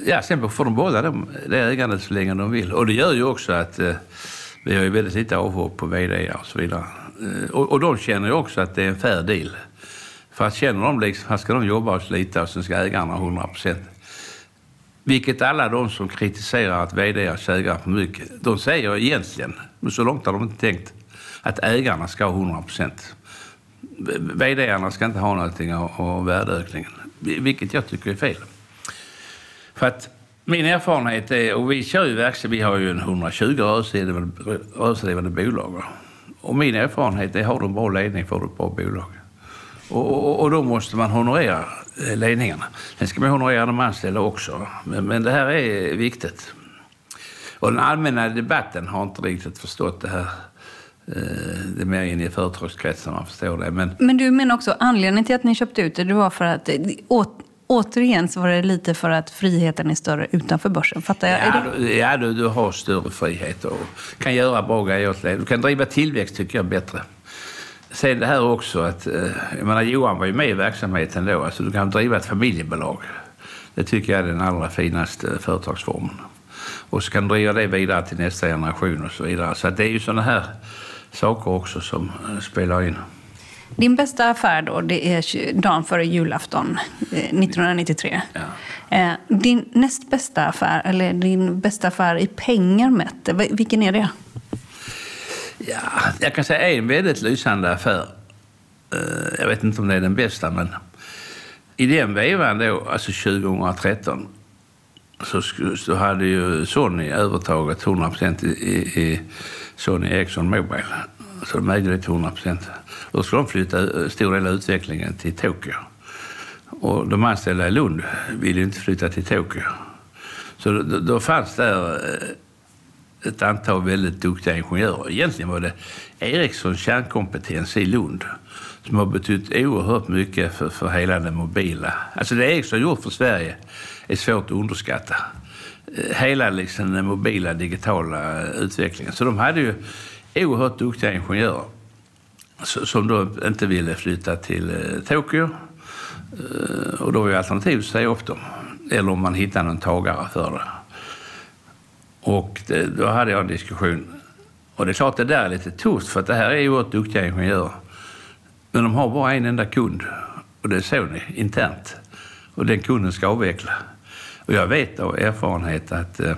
ja, sen får de behålla dem, det ägandet så länge de vill. Och det gör ju också att eh, vi har ju väldigt lite avhopp på vd och så vidare. Eh, och, och de känner ju också att det är en fair deal. För att känner de liksom, här ska de jobba och slita och sen ska ägarna ha 100 procent. Vilket alla de som kritiserar att vd kägar för mycket, de säger egentligen, men så långt har de inte tänkt, att ägarna ska ha 100 procent. VDarna ska inte ha någonting av, av värdeökningen, vilket jag tycker är fel. För att min erfarenhet är, och vi kör ju verksamhet, vi har ju en 120 rörelsedrivande, rörelsedrivande bolag. Och min erfarenhet är, har du en bra ledning får du ett bra bolag. Och, och, och då måste man honorera eh, ledningarna. Sen ska man honorera de anställda också. Men, men det här är viktigt. Och den allmänna debatten har inte riktigt förstått det här. Eh, Det är mer inne i företagskretsen man förstår det. Men Men du menar också anledningen till att ni köpte ut det, det var för att, å, återigen så var det lite för att friheten är större utanför börsen. Fattar jag? ja, du, ja du, du har större frihet och kan göra bra grejer åt dig. Du kan driva tillväxt tycker jag bättre. Sen det här också att, eh, jag menar Johan var ju med i verksamheten då, alltså du kan driva ett familjebolag. Det tycker jag är den allra finaste företagsformen. Och så kan du driva det vidare till nästa generation och så vidare. Så det är ju sådana här saker också som eh, spelar in. din bästa affär då, det är dagen före julafton eh, 1993. Ja. Eh, din näst bästa affär, eller din bästa affär i pengar mätt, vilken är det? Ja, jag kan säga en väldigt lysande affär Eh, Jag vet inte om det är den bästa, men i den vevan då, alltså 2013, så, så hade ju Sony övertaget 100 procent i, i, Sony Ericsson Mobile. Så de ägde det till 100 procent. Då skulle de flytta eh, stor del av utvecklingen till Tokyo. Och de anställda i Lund ville ju inte flytta till Tokyo. Så då, då fanns där eh, ett antal väldigt duktiga ingenjörer. Egentligen var det Ericssons kärnkompetens i Lund som har betytt oerhört mycket för, för hela den mobila. Alltså det Ericsson gjort för Sverige är svårt att underskatta. Eh, hela liksom den mobila digitala utvecklingen. Så de hade ju oerhört duktiga ingenjörer som då inte ville flytta till eh, Tokyo. Eh, och då var ju alternativet att säga upp dem. Eller om man hittade någon tagare för det. Och det, då hade jag en diskussion. Och det är klart, det där är lite tufft för att det här är oerhört duktiga ingenjörer. Men de har bara en enda kund och det är Sony internt. Och den kunden ska avveckla. Och jag vet av erfarenhet att eh,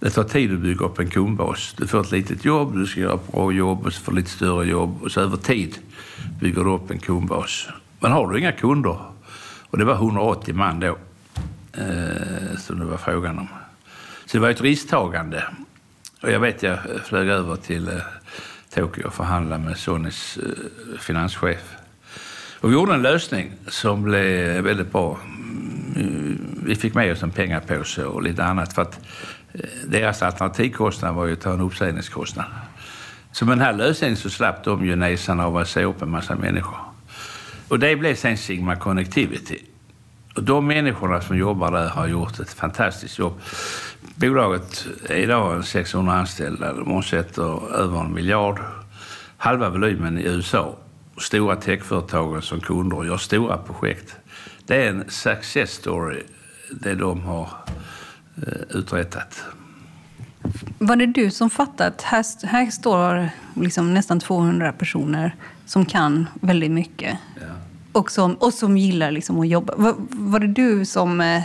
det tar tid att bygga upp en kundbas. Du får ett litet jobb, du ska göra ett bra jobb och så får du lite större jobb och så över tid bygger du upp en kundbas. Men har du inga kunder, och det var 180 man då eh, som det var frågan om. Så det var ett risktagande. Och jag vet, jag flög över till eh, Tokyo och förhandlade med Sonys eh, finanschef. Och vi gjorde en lösning som blev väldigt bra. Mm, vi fick med oss en pengapåse och lite annat för att eh, deras alternativkostnad var ju att ta en uppsägningskostnad. Så med den här lösningen så slapp de ju näsan av att säga upp en massa människor. Och det blev sen Sigma Connectivity. Och de människorna som jobbar där har gjort ett fantastiskt jobb. Bolaget är idag 600 anställda. De omsätter över en miljard. Halva volymen i USA. Stora techföretagen som kunder och gör stora projekt. Det är en success story, det de har eh, uträttat. Var det du som fattade att här, här står liksom nästan 200 personer som kan väldigt mycket och, som, och som gillar liksom att jobba? Var, var det du som eh,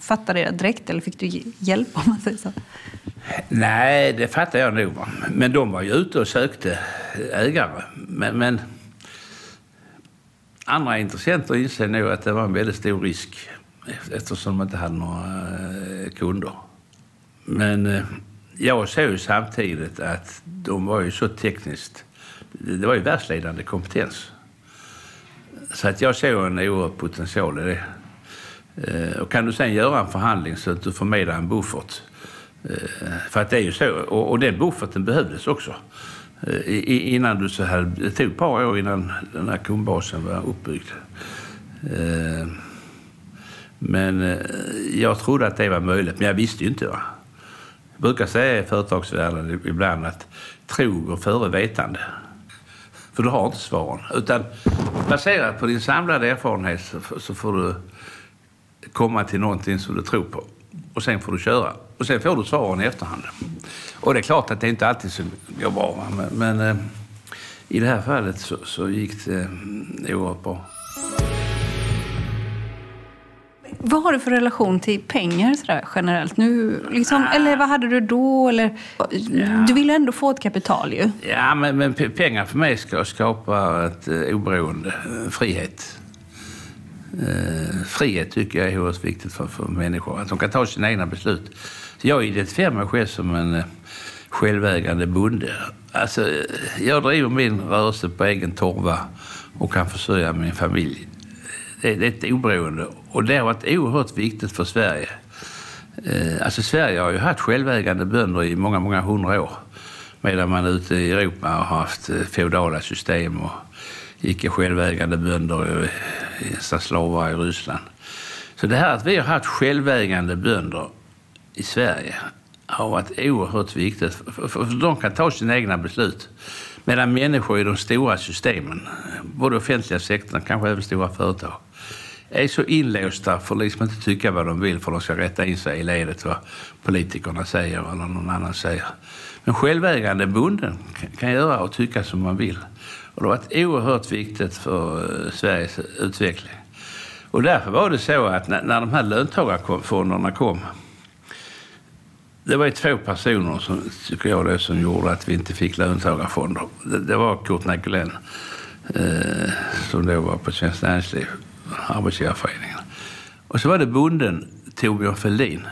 fattade det direkt eller fick du hj- hjälp om man säger så? Nej, det fattar jag nog. Men de var ju ute och sökte ägare. Men, men andra intressenter inser nog att det var en väldigt stor risk eftersom de inte hade eh, några kunder. Men eh, jag såg ju samtidigt att de var ju så tekniskt... Det var ju världsledande kompetens. Så att jag såg en oerhörd potential i det. Eh, och kan du sen göra en förhandling så att du får med dig en buffert. För att det är ju så. Och, och den bufferten behövdes också. I- Innan du så här, det tog ett par år innan den här kundbasen var uppbyggd. Men eh, jag trodde att det var möjligt, men jag visste ju inte. Va? Jag brukar säga i företagsvärlden ibland att tro går före vetande. För du har inte svaren. Utan baserat på din samlade erfarenhet så, får du komma till någonting som du tror på. Och sen får du köra. Och sen får du svaren i efterhand. Och det är klart att det inte alltid så går bra. va. Men, men eh, i det här fallet så, så gick det eh, oerhört bra. Vad har du för relation till pengar sådär, generellt? Nu, liksom, eller vad hade du då? Eller, Du ville ändå få ett kapital ju. Ja, men, men pe- pengar för mig ska skapa ett eh, oberoende, eh, frihet. Eh, frihet tycker jag är oerhört viktigt för, för människor. Att de kan ta sina egna beslut. Så jag identifierar mig själv som en eh, självägande bonde. Alltså, jag driver min rörelse på egen torva och kan försörja min familj. Det, är ett oberoende och det har varit oerhört viktigt för Sverige. Eh, alltså Sverige har ju haft självägande bönder i många, många hundra år. Medan man ute i Europa har haft eh, feodala system och icke självägande bönder, slavar i Ryssland. Så det här att vi har haft självägande bönder i Sverige har varit oerhört viktigt. För, de kan ta sina egna beslut. Medan människor i de stora systemen, både offentliga sektorn och kanske även stora företag, är så inlåsta för liksom inte tycka vad de vill för de ska rätta in sig i ledet vad politikerna säger eller någon annan säger. Men självägande bonden kan, göra och tycka som man vill. Och det har varit oerhört viktigt för eh, Sveriges utveckling. Och därför var det så att när, när de här löntagarfonderna kom det var ju två personer som, tycker jag, det, som gjorde att vi inte fick löntagarfonder. Det, det var Kurt Nicolin eh, som då var på Svenskt Näringsliv, Arbetsgivareföreningen. Och så var det bonden Torbjörn Fälldin.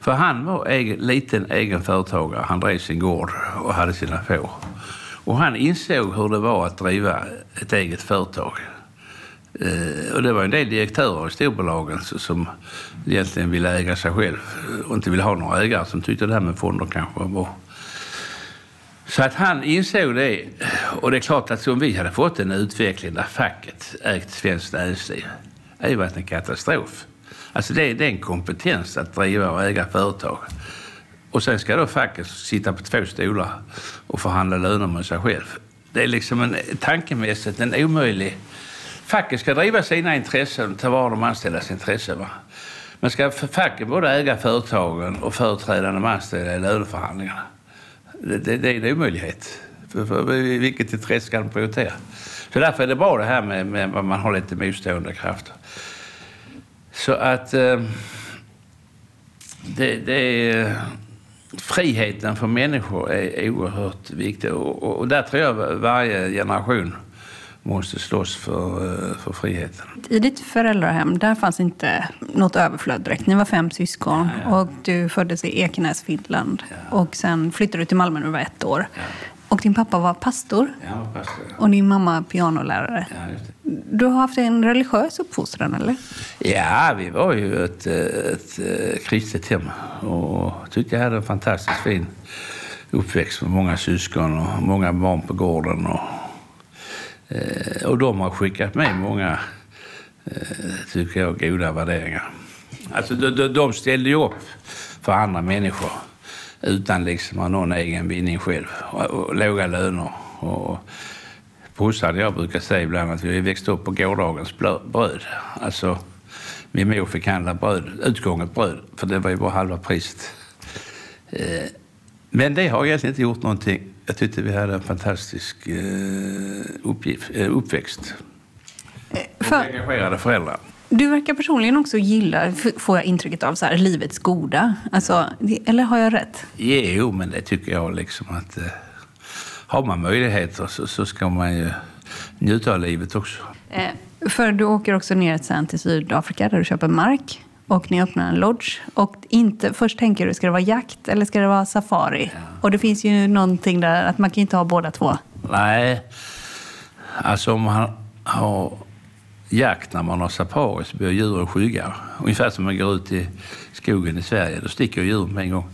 För han var egen, liten egen företagare. Han drev sin gård och hade sina får. Och han insåg hur det var att driva ett eget företag. Eh, och det var en del direktörer i storbolagen som egentligen ville äga sig själv och inte ville ha några ägare som tyckte det här med fonder kanske var bra. Så att han insåg det. Och det är klart att om vi hade fått en utveckling där facket ägt svenskt näringsliv, det hade varit en katastrof. Alltså det är, det är en kompetens att driva och äga företag. Och sen ska då facket sitta på två stolar och förhandla löner med sig själv. Det är liksom en, tankemässigt en omöjlig... Facket ska driva sina intressen och ta vara de anställdas intressen. Va? Men ska facket både äga företagen och företräda de anställda i löneförhandlingarna? Det, det, det är en omöjlighet. För, för, vilket intresse ska de prioritera? Så därför är det bra det här med, med att man har lite motstående krafter. Så att eh, det, det är, friheten för människor är oerhört viktig och, och där tror jag varje generation måste slåss för, eh, för friheten. I ditt föräldrahem, där fanns inte något överflöd direkt. Ni var fem syskon ja, ja. och du föddes i Ekenäs, Finland. Ja. Och sen flyttade du till Malmö när du var ett år. Och din pappa var pastor. Ja, pastor. Och din mamma pianolärare. Du har haft en religiös uppfostran, eller? Ja, vi var ju ett, ett, ett kristet hem och tyckte jag hade en fantastiskt fin uppväxt med många syskon och många barn på gården. Och, eh, och de har skickat med många, eh, tycker jag, goda värderingar. Alltså, de, de ställde ju upp för andra människor utan liksom att ha någon egen vinning själv. Och, och låga löner. Och, brorsan och jag brukar säga ibland att vi växte upp på gårdagens bröd. Alltså, min mor fick handla bröd, utgånget bröd, för det var ju bara halva priset. Eh, men det har egentligen inte gjort någonting. Jag tyckte vi hade en fantastisk eh, uppgift, eh, uppväxt. För... engagerade föräldrar. Du verkar personligen också gilla, får jag intrycket av, så här, livets goda. Alltså, eller har jag rätt? Jo, men det tycker jag liksom att har man möjligheter så, så ska man ju njuta av livet också. Eh, för du åker också ner sen till Sydafrika där du köper mark och ni öppnar en lodge. Och inte, först tänker du, ska det vara jakt eller ska det vara safari? Ja. Och det finns ju någonting där att man kan inte ha båda två. Nej, alltså om man har jakt när man har safari så blir djuren skygga. Ungefär som man går ut i skogen i Sverige, då sticker djuren med en gång.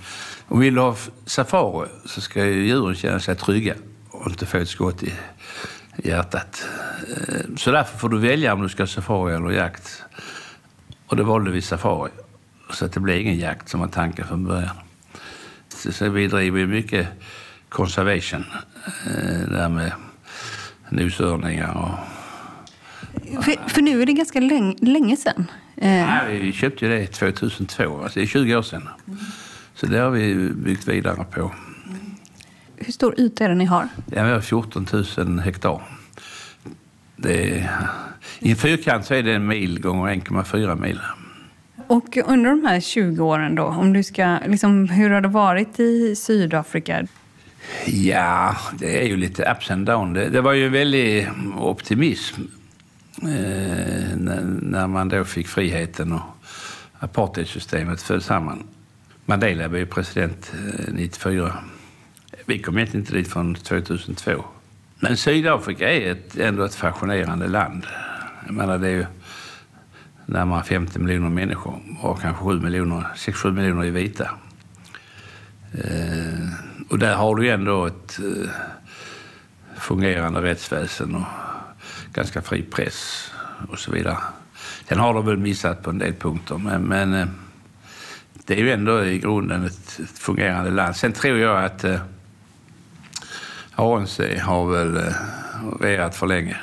Om vill du ha safari så ska ju djuren känna sig trygga och inte få ett skott i hjärtat. Eh, så därför får du välja om du ska ha safari eller jakt. Och då valde vi safari. Så att det blev ingen jakt som var tanken från början. Så vi driver mycket conservation. Eh, där med noshörningar och... För, för, nu är det ganska länge, länge sedan. Ja, vi köpte ju det 2002, alltså det är 20 år sedan. Så det har vi byggt vidare på. Hur stor yta är det ni har? Ja, vi har 14 000 hektar. Det är, I en fyrkant så är det en mil gånger 1,4 mil. Och under de här 20 åren då, om du ska, liksom, hur har det varit i Sydafrika? Ja, det är ju lite ups and down. Det, det var ju en väldig optimism eh, när, när man då fick friheten och apartheidsystemet föll samman. Mandela blev president 94. Eh, Vi kom egentligen inte dit från 2002. Men Sydafrika är ett, ändå ett fascinerande land. Jag menar, det är ju närmare 50 miljoner människor och kanske 7 miljoner, 6-7 miljoner är vita. Eh, och där har du ändå ett eh, fungerande rättsväsen och ganska fri press och så vidare. Sen har de väl missat på en del punkter, men, men eh, det är ju ändå i grunden ett, ett fungerande land. Sen tror jag att eh, ANC har väl eh, regerat för länge.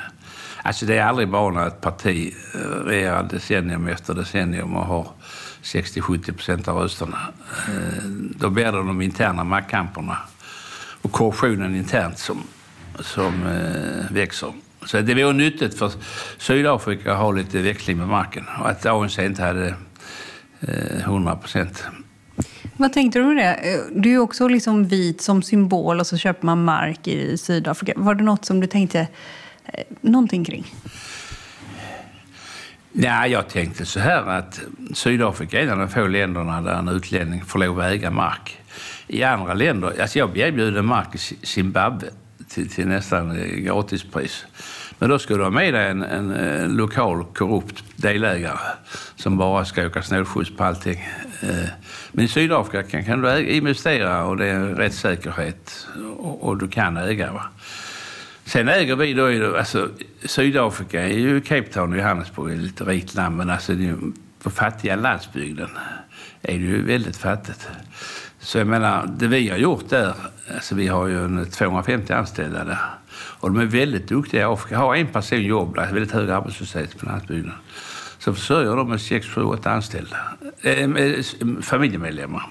Alltså det är aldrig bra när ett parti eh, regerar decennium efter decennium och har 60-70 procent av rösterna. Eh, då blir det de interna maktkamperna och korruptionen internt som, som eh, växer. Så det vore nyttigt för Sydafrika att ha lite växling med marken och att ANC inte hade 100 procent. Vad tänkte du med det? Du är också liksom vit som symbol och så köper man mark i Sydafrika. Var det något som du tänkte, Eh, någonting kring. Ja, jag tänkte så här att Sydafrika är en av de få länderna där en utlänning får lov att äga mark. I andra länder, alltså jag blev erbjuden mark i Zimbabwe till, till nästan eh, gratispris. Men då skulle du ha med dig en, en, en lokal korrupt delägare som bara ska åka snålskjuts på allting. Men i Sydafrika kan, kan du äga, investera och det är rättssäkerhet och, och du kan äga. Va? Sen äger vi då, alltså Sydafrika är ju Cape Town och Johannesburg är ett lite rikt land men alltså det är ju, på fattiga landsbygden är det ju väldigt fattigt. Så jag menar, det vi har gjort där, alltså vi har ju en 250 anställda där och de är väldigt duktiga i Afrika. Har en person jobb där, väldigt hög arbetslöshet på landsbygden, så försörjer de med 6, 7, 8 anställda, äh, med familjemedlemmar.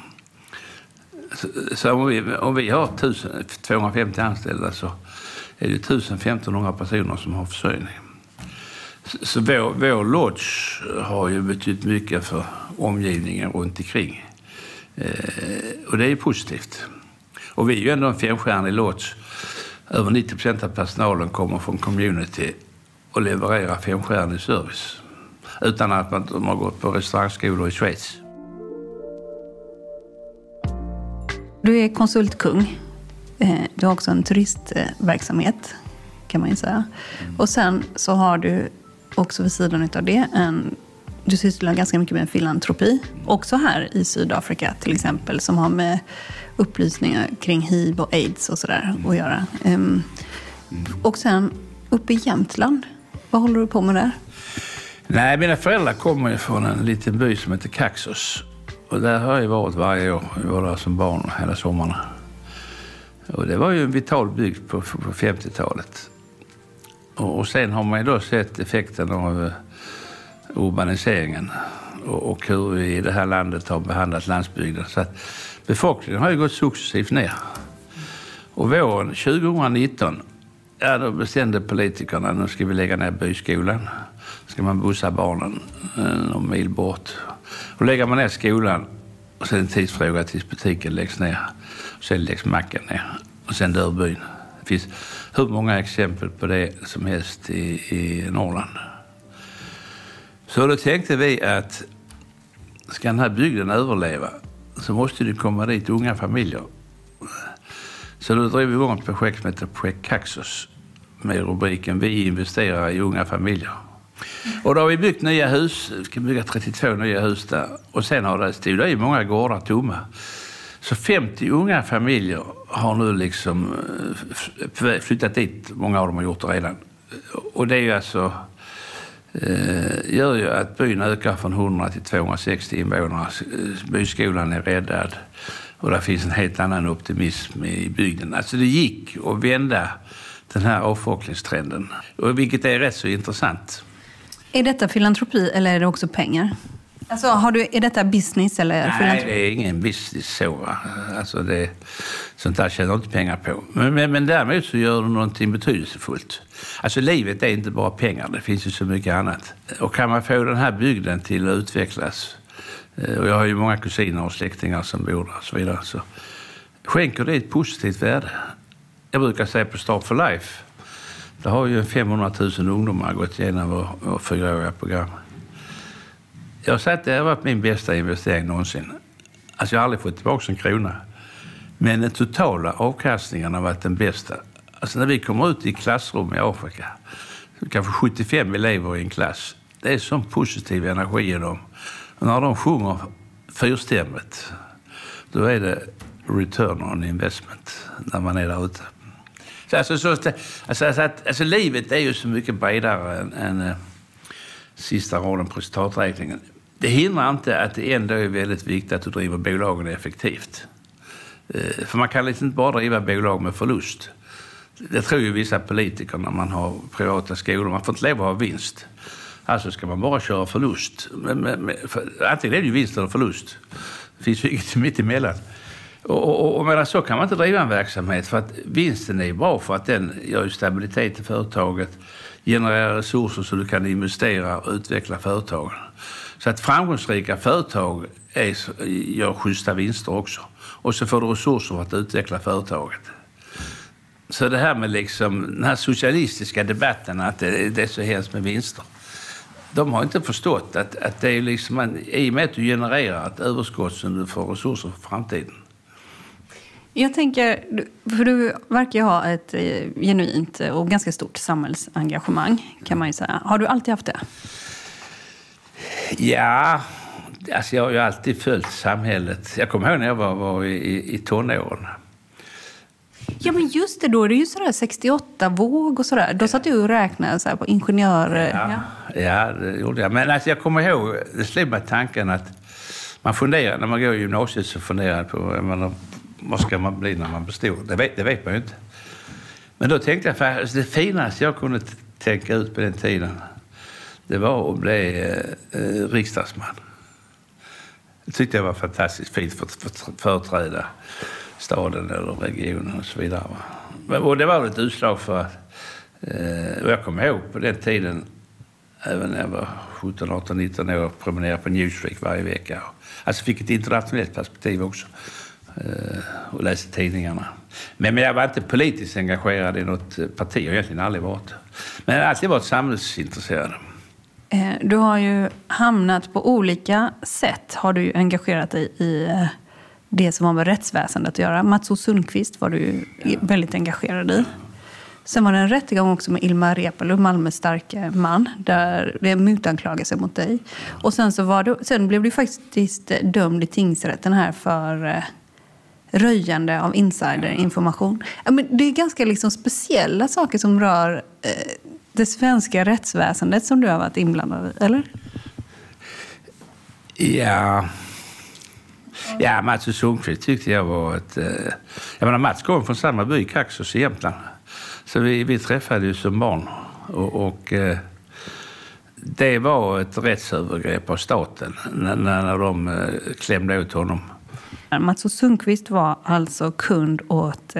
Så, så om, vi, om vi har 1000, 250 anställda så är det 1000-1500 personer som har försörjning. Så, vår, vår lodge har ju betytt mycket för omgivningen runt omkring. Eh, och det är ju positivt. Och vi är ju ändå en femstjärnig lodge. Över 90 procent av personalen kommer från community och levererar femstjärnig service. Utan att man, de har gått på restaurangskolor i Schweiz. Du är konsultkung. Eh, Du har också en turistverksamhet, kan man ju säga. Och sen så har du också vid sidan av det en... Du sysslar ganska mycket med filantropi. Också här i Sydafrika till exempel, som har med upplysningar kring hiv och aids och sådär att göra. Ehm, Och sen uppe i Jämtland, vad håller du på med där? Nej, mina föräldrar kommer ju från en liten by som heter Kaxos. Och där har jag varit varje år. Jag var där som barn hela sommarna. Och det var ju en vital bygd på, på 50-talet. Och, och sen har man ju då sett effekten av eh, urbaniseringen och, och hur vi i det här landet har behandlat landsbygden. Så att befolkningen har ju gått successivt ner. Och våren 2019, ja, då bestämde politikerna nu ska vi lägga ner byskolan. ska man bussa barnen eh, någon mil bort. Och lägger man ner skolan och sen en tidsfråga tills butiken läggs ner. Sen läggs macken ner och sen dör byn. Det finns hur många exempel på det som helst i, i Norrland. Så då tänkte vi att ska den här bygden överleva så måste det komma dit unga familjer. Så då drev vi igång ett projekt som heter Projekt Kaxos med rubriken Vi investerar i unga familjer. Och då har vi byggt nya hus. Vi ska bygga 32 nya hus där. Och sen har det stått i många gårdar tomma. Så 50 unga familjer har nu liksom eh, eh, flyttat dit. Många av dem har gjort det redan. Och det är ju alltså eh, gör ju att byn ökar från 100 till 260 invånare. Byskolan är räddad och det finns en helt annan optimism i bygden. Alltså det gick att vända den här avfolkningstrenden, och vilket är rätt så intressant. Är detta filantropi eller är det också pengar? Alltså, har du, är detta business eller Nej, det är ingen business så. Alltså det, sånt där tjänar du inte pengar på. Men, men, men däremot så gör du någonting betydelsefullt. Alltså livet är inte bara pengar, det finns ju så mycket annat. Och kan man få den här bygden till att utvecklas, eh, och jag har ju många kusiner och släktingar som bor där och så vidare, så skänker det ett positivt värde. Jag brukar säga på Start for Life, där har ju 500 000 ungdomar gått igenom vårt vår fyraåriga program. Jag sa att det har varit min bästa investering någonsin. Alltså jag har aldrig fått tillbaka en krona. Men den totala avkastningen har varit den bästa. Alltså när vi kommer ut i klassrum i Afrika, kanske 75 elever i en klass. Det är sån positiv energi i dem. Och när de sjunger fyrstämmigt, då är det return on investment när man är där ute. Så alltså, så, alltså, alltså, alltså livet är ju så mycket bredare än, än eh, sista raden på resultaträkningen. Det hindrar inte att det ändå är väldigt viktigt att du driver bolagen effektivt. Eh, för man kan liksom inte bara driva bolag med förlust. Det tror ju vissa politiker när man har privata skolor. Man får inte leva att ha vinst. Alltså ska man bara köra förlust. Men, men, men, för, antingen är det ju vinst eller förlust. Det finns ju inget mitt emellan. Och, och, och medan så kan man inte driva en verksamhet för att vinsten är bra för att den gör ju stabilitet i företaget, genererar resurser så du kan investera och utveckla företagen. Så att framgångsrika företag är, gör schyssta vinster också. Och så får du resurser för att utveckla företaget. Så det här med liksom, den här socialistiska debatten, att det, det är så hemskt med vinster. De har inte förstått att, att det är liksom en, i och med att du genererar ett överskott som du får resurser för framtiden. Jag tänker, för du verkar ju ha ett eh, genuint och ganska stort samhällsengagemang, kan man ju säga. Har du alltid haft det? Ja, alltså jag har ju alltid följt samhället. Jag kommer ihåg när jag var, var i, i tonåren. Ja, men just det. Då är det ju sådär 68-våg och sådär. Då satt du och räknade så på ingenjörer. Ja, ja, det gjorde jag. Men alltså jag kommer ihåg, det slog mig tanken att man funderar, när man går i gymnasiet så funderar jag på, menar, vad ska man bli när man blir stor? Det vet, det vet man ju inte. Men då tänkte jag, för det finaste jag kunde tänka ut på den tiden, det var att bli eh, eh, riksdagsman. Det tyckte jag var fantastiskt fint för att företräda staden eller regionen och så vidare. Och det var ett utslag för att, eh, jag kommer ihåg på den tiden, även när jag var 17, 18, 19 år, promenerade på Newsweek varje vecka. Alltså fick ett internationellt perspektiv också eh, och läste tidningarna. Men, men jag var inte politiskt engagerad i något parti, jag har egentligen aldrig varit. Men alltså, jag har alltid varit samhällsintresserad. Eh, du har ju hamnat på olika sätt, har du engagerat dig i det som har med rättsväsendet att göra. Mats O Sundqvist var du ja. väldigt engagerad i. Sen var det en rättegång också med Ilmar Reepalu, Malmös starke man, där det är mutanklagelser mot dig. Och sen, så var du, sen blev du faktiskt dömd i tingsrätten här för eh, röjande av insiderinformation. det är ganska liksom speciella saker som rör eh, det svenska rättsväsendet som du har varit inblandad i, eller? Ja, Ja, Mats och Sundqvist tyckte jag var ett... Eh, jag menar, Mats kom från samma by, Kaxås i Jämtland. Så vi, vi träffades som barn. Och, och eh, det var ett rättsövergrepp av staten när, när de eh, klämde åt honom. Mats och Sundqvist var alltså kund åt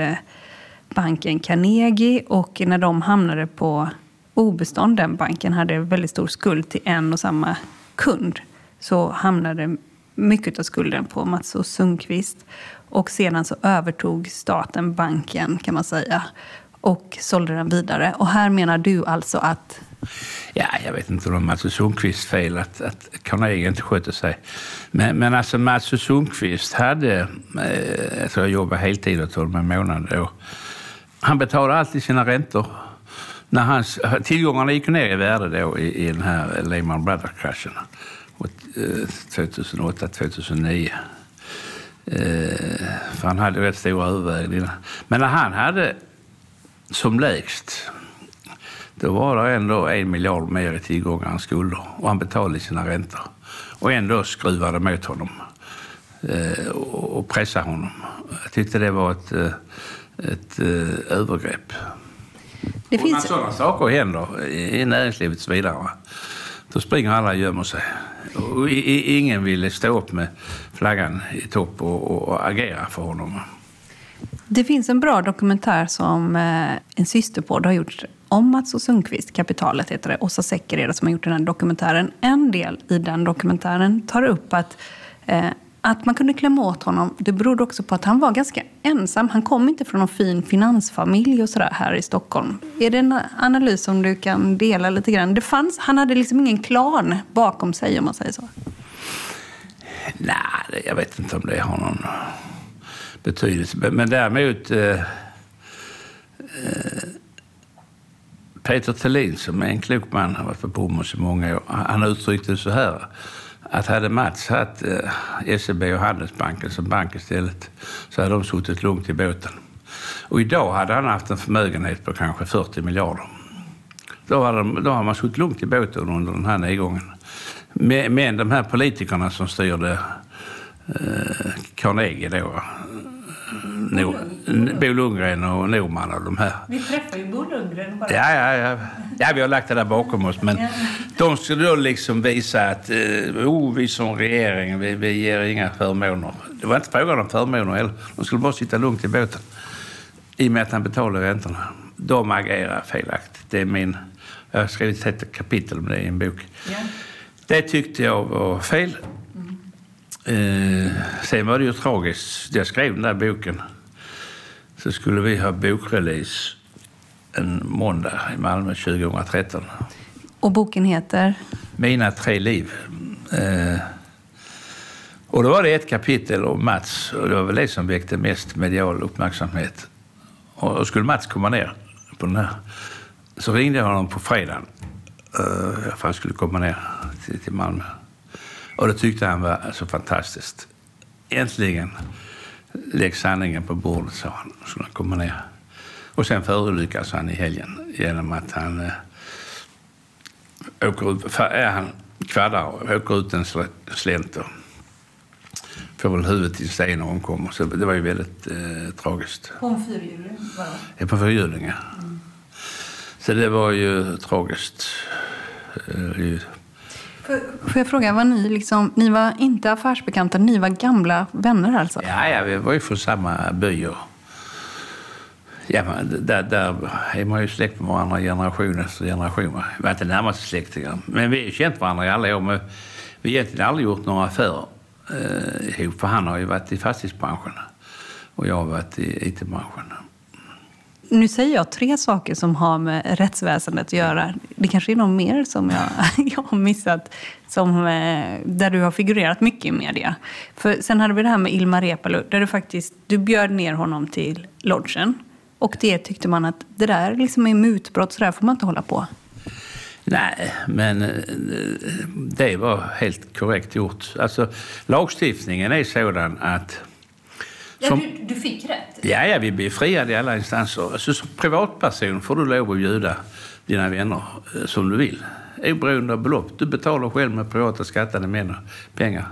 banken Carnegie och när de hamnade på obestånd, den banken hade väldigt stor skuld till en och samma kund, så hamnade mycket av skulden på Mats och Sundqvist. Och sedan så övertog staten banken, kan man säga, och sålde den vidare. Och här menar du alltså att... Ja, jag vet inte om det var Mats och Sundqvists fel att, att Carnegie inte skötte sig. Men, men alltså Mats och Sundqvist hade, eh, tror jag jobbade heltid åt honom en månad då. Han betalade alltid sina räntor. När hans, tillgångarna gick ner i värde då i, i den här Lehman Brothers-kraschen. 2008, 2009. Eh, eh, för han hade rätt stora överväganden. Men när han hade som lägst, då var det ändå en miljard mer i tillgångar än skulder. Och han betalade sina räntor. Och ändå skruvade de åt honom eh, och pressade honom. Jag tyckte det var ett, ett övergrepp. Det finns... När sådana saker händer i näringslivet och så vidare, då springer alla och gömmer sig. Och ingen ville stå upp med flaggan i topp och, och agera för honom. Det finns en bra dokumentär som eh, en systerpodd har gjort om Mats och Sundqvist. Kapitalet heter det. Åsa Seckered som har gjort den här dokumentären. En del i den dokumentären tar upp att eh, att man kunde klämma åt honom, det berodde också på att han var ganska ensam. Han kom inte från någon fin finansfamilj och sådär här i Stockholm. Är det en analys som du kan dela lite grann? Det fanns, han hade liksom ingen klan bakom sig om man säger så. Nej, jag vet inte om det har någon betydelse. Men däremot eh, eh, Peter Thelin som är en klok man, har varit på Bomhus i många år, han uttryckte det så här att hade Mats haft eh, SEB och Handelsbanken som bank istället så hade de suttit lugnt i båten. Och idag hade han haft en förmögenhet på kanske 40 miljarder. Då hade, de, då hade man suttit lugnt i båten under den här nedgången. Men, men de här politikerna som styrde eh, Carnegie då, Bo Lundgren och Norman och de här. Vi träffade ju Bo Lundgren bara. Ja, ja, ja. ja, vi har lagt det där bakom oss. Men de skulle då liksom visa att eh, oh, vi som regering, vi, vi ger inga förmåner. Det var inte frågan om förmåner heller. De skulle bara sitta lugnt i båten. I och med att han betalade räntorna. De agerar felaktigt. Det är min... Jag har skrivit ett kapitel om det i en bok. Ja. Det tyckte jag var fel. Eh, sen var det ju tragiskt. Jag skrev den där boken så skulle vi ha bokrelease en måndag i Malmö 2013. Och boken heter? Mina tre liv. Eh, och då var det ett kapitel om Mats och det var väl det som väckte mest medial uppmärksamhet. Och skulle Mats komma ner på den här så ringde jag honom på fredagen uh, för att han skulle komma ner till, till Malmö. Och det tyckte han var så fantastiskt. Äntligen läggs sanningen på bordet, sa han. Så skulle han komma ner. Och sen förolyckas han i helgen genom att han uh, åker ut, är han kvaddar och åker ut en slänt och får väl huvudet i en sten och omkommer. Så det var ju väldigt eh, tragiskt. På en fyrhjuling? Ja, på fyrhjuling, ja. Mm. Så det var ju tragiskt. Eh, Får jag fråga, var ni, liksom, ni var inte affärsbekanta, ni var gamla vänner alltså? Ja, ja vi var ju från samma by. Och, ja, där, där är man ju släkt med varandra generation efter generation. Vi var inte närmaste släktingar. Men vi har känt varandra i alla år. Men vi har egentligen aldrig gjort några affärer eh, ihop. För han har ju varit i fastighetsbranschen och jag har varit i IT-branschen. Nu säger jag tre saker som har med rättsväsendet att göra. Det kanske är något mer som jag, jag har missat, som, eh, där du har figurerat mycket i media. För sen hade vi det här med Ilmar Reepalu, där du faktiskt du bjöd ner honom till lodgen. Och det tyckte man att det där liksom är mutbrott, så där får man inte hålla på. Nej, men eh, det var helt korrekt gjort. Alltså, lagstiftningen är sådan att som, ja, du, du, fick rätt? Ja, ja, vi blir friade i alla instanser. Alltså, som privatperson får du lov att bjuda dina vänner eh, som du vill. Oberoende av belopp. Du betalar själv med privata skattade pengar.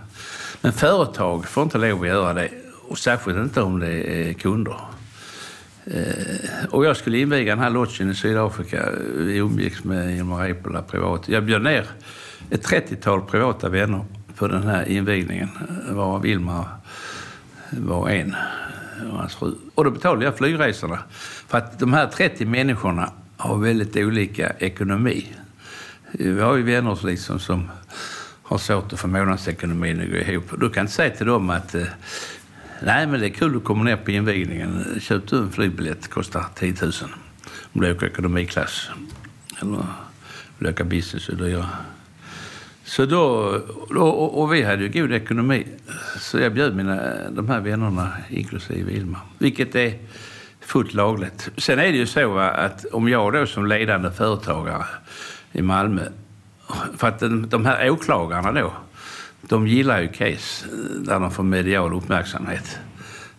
Men företag får inte lov att göra det. Och särskilt inte om det är kunder. Eh, och jag skulle inviga den här lodgen i Sydafrika. Vi umgicks med Ilmar Reepalu privat. Jag bjöd ner ett 30-tal privata vänner på den här invigningen. Varav Ilmar var en och hans fru. Och då betalade jag flygresorna. För att de här 30 människorna har väldigt olika ekonomi. Vi har ju vänner liksom som har svårt att få månadsekonomin att gå ihop. Du kan inte säga till dem att eh, nej, men det är kul att komma ner på invigningen. Köp du en flygbiljett, kostar 10 000. Om du åker ekonomiklass. Eller om du åker business är dyrare. Så då, och, och vi hade ju god ekonomi. Så jag bjöd mina, de här vännerna, inklusive Ilma, Vilket är fullt lagligt. Sen är det ju så att om jag då som ledande företagare i Malmö, för att de här åklagarna då, de gillar ju case där de får medial uppmärksamhet.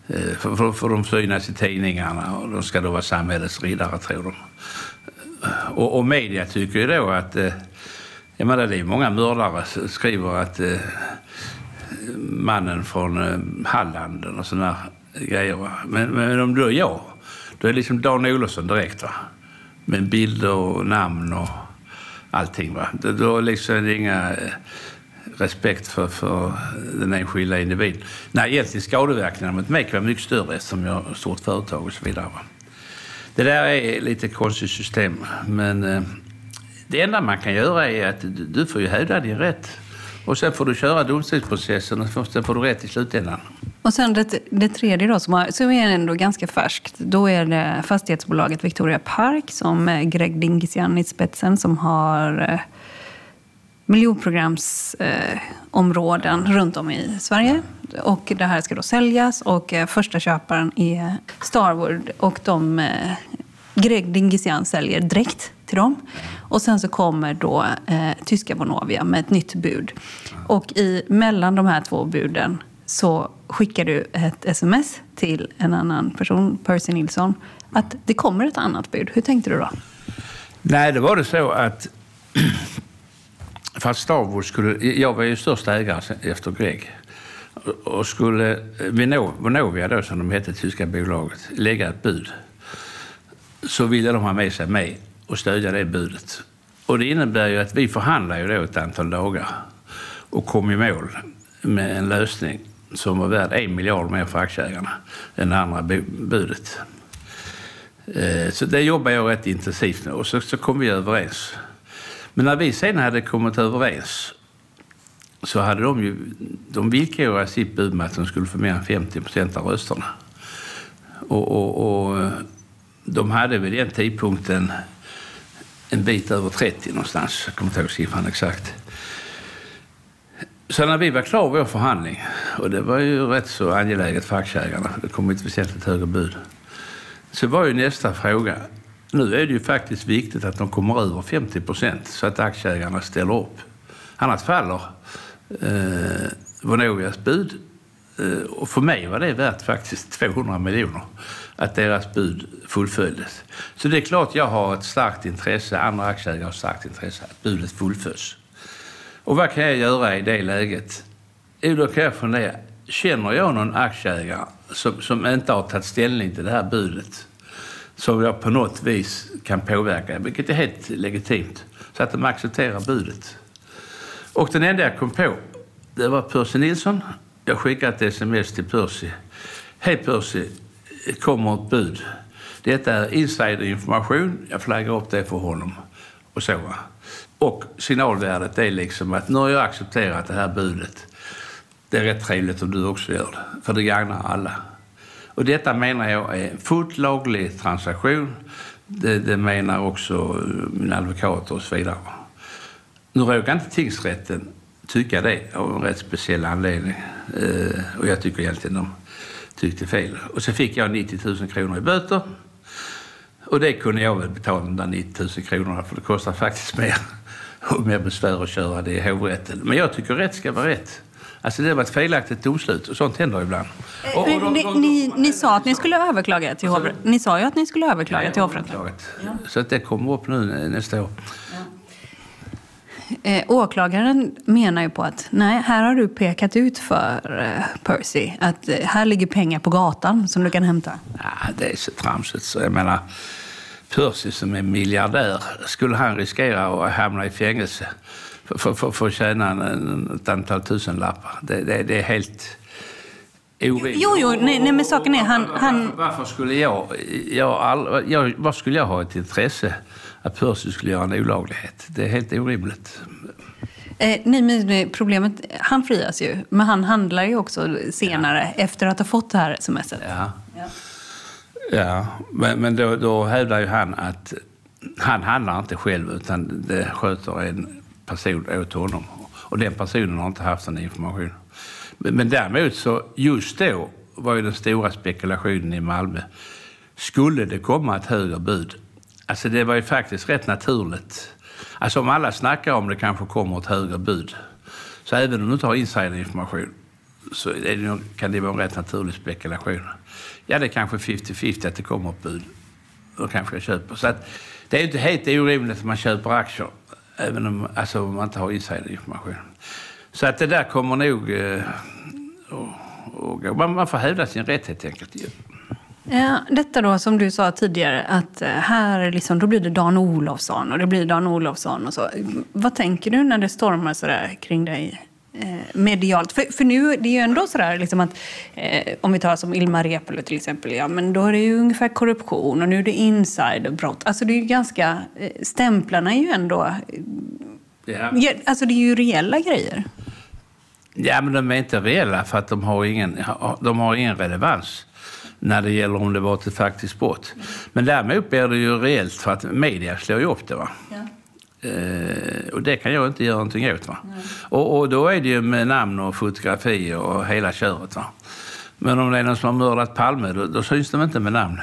Eh, för, för, för de synas i tidningarna och de ska då vara samhällets riddare, tror de. Och, och media tycker ju då att eh, jag menar, det är många mördare som skriver att eh, mannen från eh, Halland och sådana grejer. Va? Men, men om du är jag, då är det liksom Dan Olofsson direkt. Va? Med bilder och namn och allting. Va? Då, då liksom är det inga eh, respekt för, för den enskilda individen. Nej, egentligen skadeverkningarna mot mig kan vara mycket större eftersom jag har ett stort företag och så vidare. Va? Det där är lite konstigt system, men eh, det enda man kan göra är att du får ju hävda din rätt. Och sen får du köra domstolsprocessen och sen får du rätt i slutändan. Och sen det, det tredje då, som, har, som är ändå ganska färskt. Då är det fastighetsbolaget Victoria Park som eh, Greg Dingesian i spetsen som har eh, miljonprogramsområden eh, runt om i Sverige. Och det här ska då säljas och eh, första köparen är Starwood. Och de, eh, Greg Dingesian säljer direkt till dem. Och sen så kommer då eh, tyska Vonovia med ett nytt bud. Och i, mellan de här två buden så skickar du ett sms till en annan person, Percy Nilsson, att det kommer ett annat bud. Hur tänkte du då? Nej, det var det så att för att Starwood skulle... Jag var ju största ägare efter Greg. Och skulle eh, Vonovia, då, som de hette, tyska bolaget, lägga ett bud så ville de ha med sig mig och stödja det budet. Och det innebär ju att vi förhandlade ju då ett antal dagar och kom i mål med en lösning som var värd en miljard mer för aktieägarna än det andra budet. Eh, så det jobbade jag rätt intensivt med och så, så kom vi överens. Men när vi sen hade kommit överens så hade de ju, de villkorade sitt bud med att de skulle få mer än 50 procent av rösterna. Och, och, och de hade vid den tidpunkten en bit över 30 någonstans. Jag kommer inte ihåg siffran exakt. Så när vi var klara med vår förhandling, och det var ju rätt så angeläget för aktieägarna, för det kom ett väsentligt högre bud, så var ju nästa fråga, nu är det ju faktiskt viktigt att de kommer över 50 procent så att aktieägarna ställer upp. Annars faller eh, Vonovias bud. Eh, och för mig var det värt faktiskt 200 miljoner att deras bud fullföljdes. Så det är klart jag har ett starkt intresse, andra aktieägare har ett starkt intresse att budet fullföljs. Och vad kan jag göra i det läget? Jo, då kan jag fundera. Känner jag någon aktieägare som, som inte har tagit ställning till det här budet som jag på något vis kan påverka, vilket är helt legitimt, så att de accepterar budet. Och den enda jag kom på, det var Percy Nilsson. Jag skickade ett sms till Percy. Hej Percy, kommer ett bud. Detta är insiderinformation. Jag flaggar upp det för honom. Och så. Och signalvärdet är liksom att nu har jag accepterat det här budet. Det är rätt trevligt om du också gör det, för det gagnar alla. Och detta menar jag är en fullt laglig transaktion. Det, det menar också mina advokater och så vidare. Nu råkar inte tingsrätten tycka det av en rätt speciell anledning. Eh, och jag tycker egentligen de tyckte fel. Och så fick jag 90 000 kronor i böter. Och det kunde jag väl betala de där 90 000 kronorna för det kostar faktiskt mer och mer besvär att köra det i hovrätten. Men jag tycker rätt ska vara rätt. Alltså det var ett felaktigt domslut och sånt händer ibland. Och, och de, ni, de, de, ni, ni sa att ni skulle överklaga till hovrätten. Ni sa ju att ni skulle överklaga till hovrätten. Så att det kommer upp nu nästa år. Eh, åklagaren menar ju på att nej, här har du pekat ut för eh, Percy att eh, här ligger pengar på gatan som du kan hämta. Ja, det är så tramsigt så jag menar Percy som är miljardär, skulle han riskera att hamna i fängelse för, för, för, för att tjäna en, ett antal tusenlappar? Det, det, det är helt orimligt. Jo, jo, nej, nej men saken är han... han... Varför, varför skulle jag, jag, all, jag... Vad skulle jag ha ett intresse att Percy skulle göra en olaglighet? Det är helt orimligt. Eh, nej, men problemet, han frias ju, men han handlar ju också senare ja. efter att ha fått det här smset. Ja, ja. ja. men, men då, då hävdar ju han att han handlar inte själv utan det sköter en person åt honom. Och den personen har inte haft den information. Men, men däremot så, just då var ju den stora spekulationen i Malmö. Skulle det komma ett högre bud? Alltså det var ju faktiskt rätt naturligt. Alltså om alla snackar om det kanske kommer ett högre bud. Så även om du inte har insiderinformation så det, kan det vara en rätt naturlig spekulation. Ja, det är kanske 50-50 att det kommer ett bud. Då kanske jag köper. Så att, det är inte helt orimligt att man köper aktier även om, alltså, om man inte har insiderinformation. Så att det där kommer nog eh, och, och, man, man får hävda sin rätt helt enkelt. Ja, detta då som du sa tidigare, att eh, här liksom, då blir det Dan Olofsson och det blir Dan Olofsson och så. Vad tänker du när det stormar sådär kring dig eh, medialt? För, för nu, det är ju ändå sådär liksom att, eh, om vi tar som Ilmar Reepalu till exempel, ja men då är det ju ungefär korruption och nu är det insiderbrott. Alltså det är ju ganska, eh, stämplarna är ju ändå, ja. alltså det är ju reella grejer. Ja, men de är inte reella för att de har ingen, de har ingen relevans när det gäller om det var ett faktiskt brott. Men däremot blir det ju reellt för att media slår ju upp det. Va? Ja. Eh, och det kan jag inte göra någonting åt. Va? Och, och, då är det ju med namn och fotografi och hela köret. Va? Men om det är någon som har mördat Palme, då, då syns de inte med namn.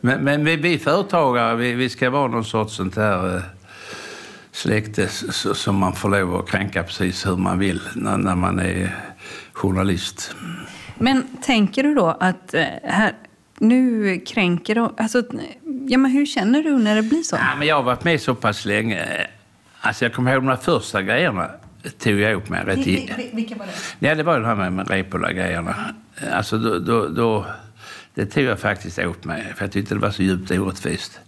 Men, men vi, vi företagare, vi, vi ska vara någon sorts sånt här eh, släkte som man får lov att kränka precis hur man vill när, när man är journalist. Men tänker du då att eh, här, nu kränker de... Alltså, ja, men hur känner du när det blir så? Ja, men jag har varit med så pass länge. Alltså, jag kommer ihåg de här första grejerna tog jag upp med rätt Vil, Vilka var det? Ja, det var det här med, med Reepalu-grejerna. Alltså, då, då, då, det tog jag faktiskt upp med, för jag tyckte det var så djupt orättvist.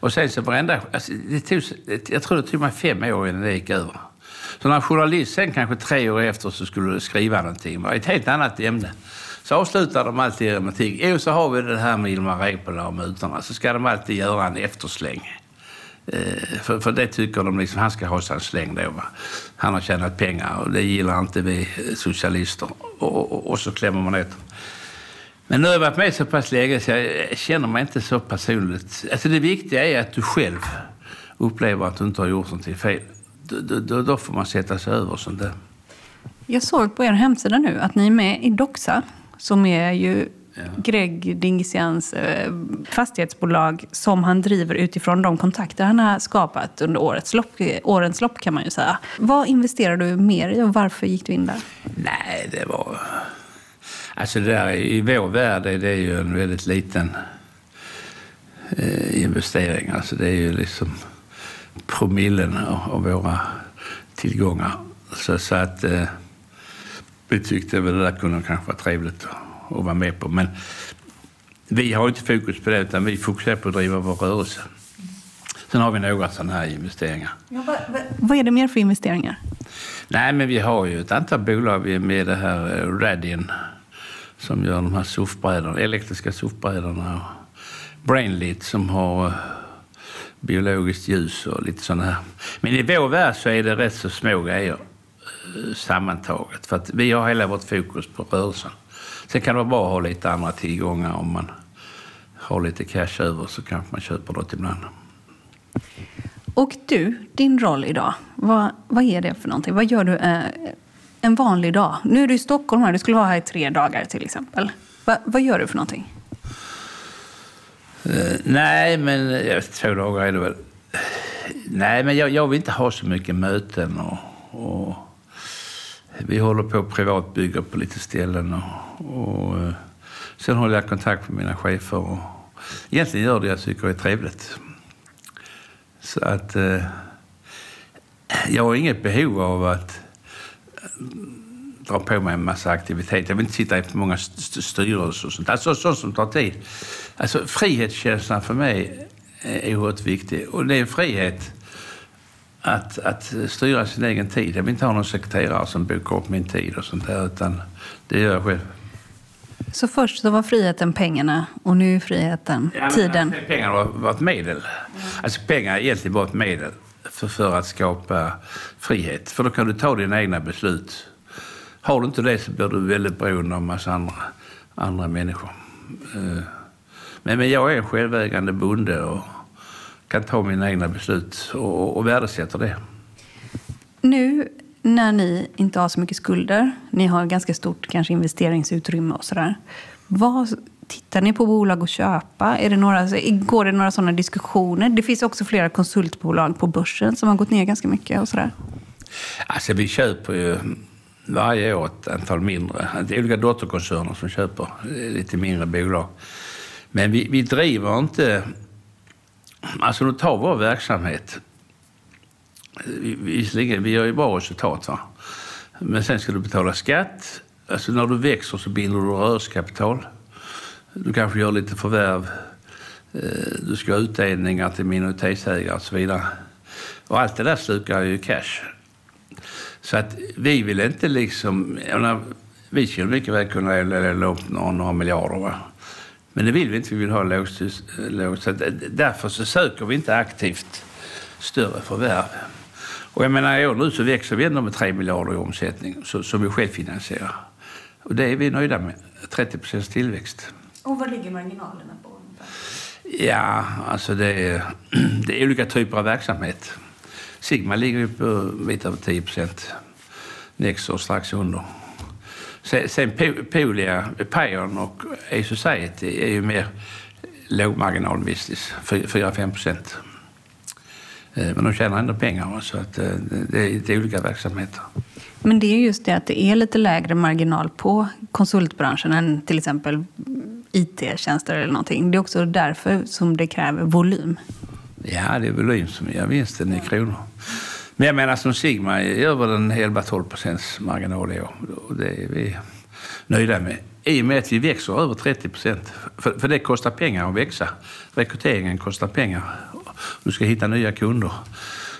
Och sen så varenda... Alltså, det tog, jag tror det tog mig fem år innan det gick över. Så när en journalist sen kanske tre år efter så skulle skriva någonting, var ett helt annat ämne. Så avslutar de alltid med att jo så har vi det här med Ilmar Reepalu och mutorna, så ska de alltid göra en eftersläng. Eh, för, för det tycker de liksom, han ska ha sin släng då. Va? Han har tjänat pengar och det gillar inte vi socialister. Och, och, och så klämmer man åt Men nu har jag varit med så pass länge så jag känner mig inte så personligt. Alltså det viktiga är att du själv upplever att du inte har gjort någonting fel. Då, då, då får man sätta sig över sånt där. Jag såg på er hemsida nu att ni är med i Doxa, som är ju Greg Dingsians eh, fastighetsbolag som han driver utifrån de kontakter han har skapat under årets lopp, årens lopp kan man ju säga. Vad investerar du mer i och varför gick du in där? Nej, det var... Alltså det där, i vår värld är det ju en väldigt liten eh, investering. Alltså det är ju liksom promillen av, av våra tillgångar. Så, så att eh, vi tyckte väl det där kunde kanske vara trevligt att, vara med på. Men vi har inte fokus på det utan vi fokuserar på att driva vår rörelse. Sen har vi några sådana här investeringar. Ja, vad, vad, vad är det mer för investeringar? Nej, men vi har ju ett antal bolag. Vi är med i det här eh, Radin som gör de här soffbrädorna, elektriska soffbrädorna. Och Brainlit som har eh, biologiskt ljus och lite sådana här. Men i vår värld så är det rätt så små grejer sammantaget. För att vi har hela vårt fokus på rörelsen. Sen kan det vara bra att ha lite andra tillgångar. Om man har lite cash över så kanske man köper något ibland. Och du, din roll idag, vad, vad är det för någonting? Vad gör du eh, en vanlig dag? Nu är du i Stockholm här, du skulle vara här i tre dagar till exempel. Va, vad gör du för någonting? Eh, nej, men ja, två dagar är det väl. Nej, men jag, jag vill inte ha så mycket möten och, och vi håller på att privatbygga på lite ställen och, och eh, sen håller jag kontakt med mina chefer och egentligen gör det jag tycker är trevligt. Så att eh, jag har inget behov av att eh, dra på mig en massa aktivitet. Jag vill inte sitta i för många styrelser och sånt. Alltså sånt som tar tid. Alltså frihetskänslan för mig är oerhört viktig. Och det är en frihet att, att styra sin egen tid. Jag vill inte ha någon sekreterare som bokar upp min tid och sånt där, utan det gör jag själv. Så först så var friheten pengarna och nu är friheten Ja, tiden. alltså, Pengar var, var ett medel. Alltså pengar är egentligen bara ett medel för, för att skapa frihet. För då kan du ta dina egna beslut. Har du inte det så blir du väldigt beroende av en massa andra, andra människor. Eh, Men, men jag är en självägande bonde och kan ta mina egna beslut och, och värdesätter det. Nu när ni inte har så mycket skulder, ni har ganska stort kanske investeringsutrymme och sådär. Vad tittar ni på bolag att köpa? Är det några, går det några sådana diskussioner? Det finns också flera konsultbolag på börsen som har gått ner ganska mycket och sådär. Alltså vi köper ju varje år ett antal mindre. Det är olika dotterkoncerner som köper lite mindre bolag. Men vi, vi driver inte... Alltså nu tar vår verksamhet. Visserligen, vi gör ju bra resultat va. Men sen ska du betala skatt. Alltså när du växer så binder du rörelsekapital. Du kanske gör lite förvärv. Eh, du ska ha utdelningar till minoritetsägare och så vidare. Och allt det där slukar ju cash. Så att vi vill inte liksom... Jag menar, vi skulle mycket väl kunna låna upp några, några miljarder. Va? Men det vill vi inte. Vi vill ha lågt. lågt. Så att, därför så söker vi inte aktivt större förvärv. Och jag menar, i år nu så växer vi ändå med 3 miljarder i omsättning så, som vi självfinansierar. Och det är vi nöjda med. 30 procents tillväxt. Och vad ligger marginalerna på? Ja, alltså det är, det är olika typer av verksamhet. Sigma ligger ju på bit över 10 procent. Nexor strax under. Sen, sen Po- Polia, Payon och A-Society är ju mer lågmarginalbusiness, 4-5 procent. Eh, Men de tjänar ändå pengar, så att eh, det är, det är olika verksamheter. Men det är just det att det är lite lägre marginal på konsultbranschen än till exempel IT-tjänster eller någonting. Det är också därför som det kräver volym. Ja, det är volym som gör vinsten i kronor. Men jag menar som Sigma gör väl en 11-12 procents marginal i år. Och det är vi nöjda med. I och med att vi växer över 30 procent. För, för det kostar pengar att växa. Rekryteringen kostar pengar. Du ska hitta nya kunder.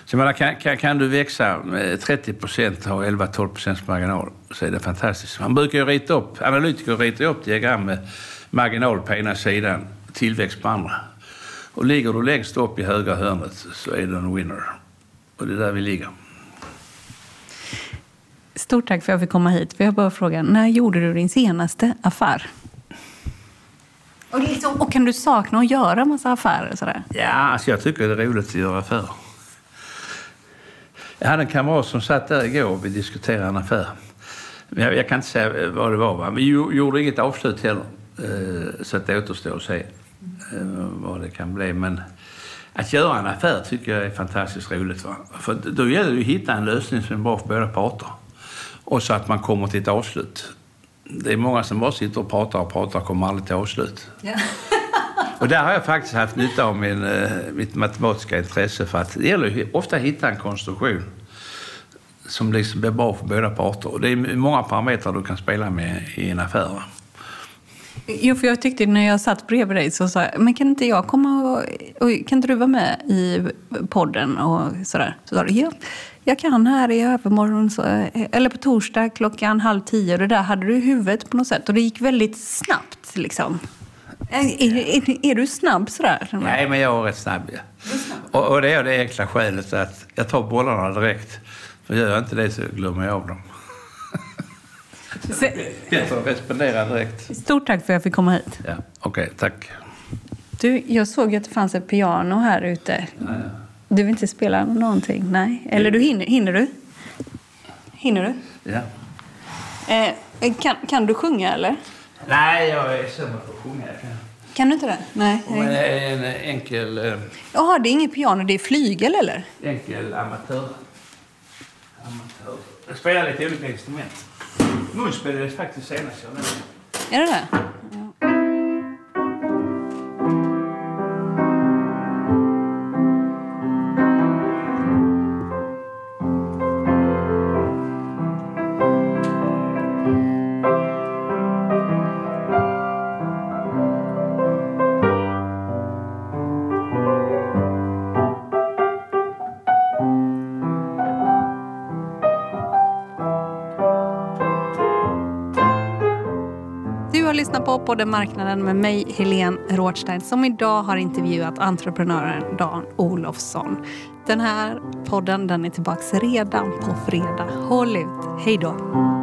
Så menar, kan, kan, kan du växa med 30 procent och ha 11-12 procents marginal så är det fantastiskt. Man brukar ju rita upp, analytiker ritar upp diagram med marginal på ena sidan, tillväxt på andra. Och ligger du längst upp i högra hörnet så är du en winner. Och det är där vi ligger. Stort tack för att jag fick komma hit. För jag bara fråga, när gjorde du din senaste affär? Och, liksom, och kan du sakna att göra massa affärer? Sådär? Ja, alltså jag tycker det är roligt att göra affärer. Jag hade en kamrat som satt där igår och vi diskuterade en affär. Men Jag, jag kan inte säga vad det var. Va? Vi gjo- gjorde inget avslut heller. Eh, Så att det återstår att se eh, vad det kan bli. Men att göra en affär tycker jag är fantastiskt roligt. Va? För då gäller det att hitta en lösning som är bra för båda parter. Och så att man kommer till ett avslut. Det är många som bara sitter och pratar och pratar och kommer aldrig till avslut. Och där har jag faktiskt haft nytta av min, eh, mitt matematiska intresse för att det gäller ofta att hitta en konstruktion som liksom blir bra för båda parter. Och det är många parametrar du kan spela med i en affär. va? Jo, för jag tyckte när jag satt bredvid dig så sa jag, men kan inte jag komma och, och kan inte du vara med i podden och sådär? Så sa du, ja, jag kan här i övermorgon, så, eller på torsdag klockan halv tio. Det där hade du i huvudet på något sätt. Och det gick väldigt snabbt liksom. Är, är, är du snabb sådär? Nej, men jag är rätt snabb. Ja. Och, och det är det enkla skälet att jag tar bollarna direkt. För gör jag inte det så glömmer jag av dem. Att respondera direkt. Stort tack för att jag fick komma hit. Ja, Okej, tack. Du, jag såg att det fanns ett piano här ute. Du vill inte spela någonting? Nej. Eller du hinner, hinner du? Hinner du? Ja. Eh, kan, kan du sjunga eller? Nej, jag är sämre på att sjunga. Jag kan- du inte det? Nej. Men det är en enkel, eh, Jaha, det är inget piano, det är flygel eller? enkel amatör. amatör. Jag spelar lite olika instrument. Munspel är faktiskt senast jag nämnde. Är det det? Podden Marknaden med mig, Helene Rådstein, som idag har intervjuat entreprenören Dan Olofsson. Den här podden den är tillbaka redan på fredag. Håll ut. Hej då!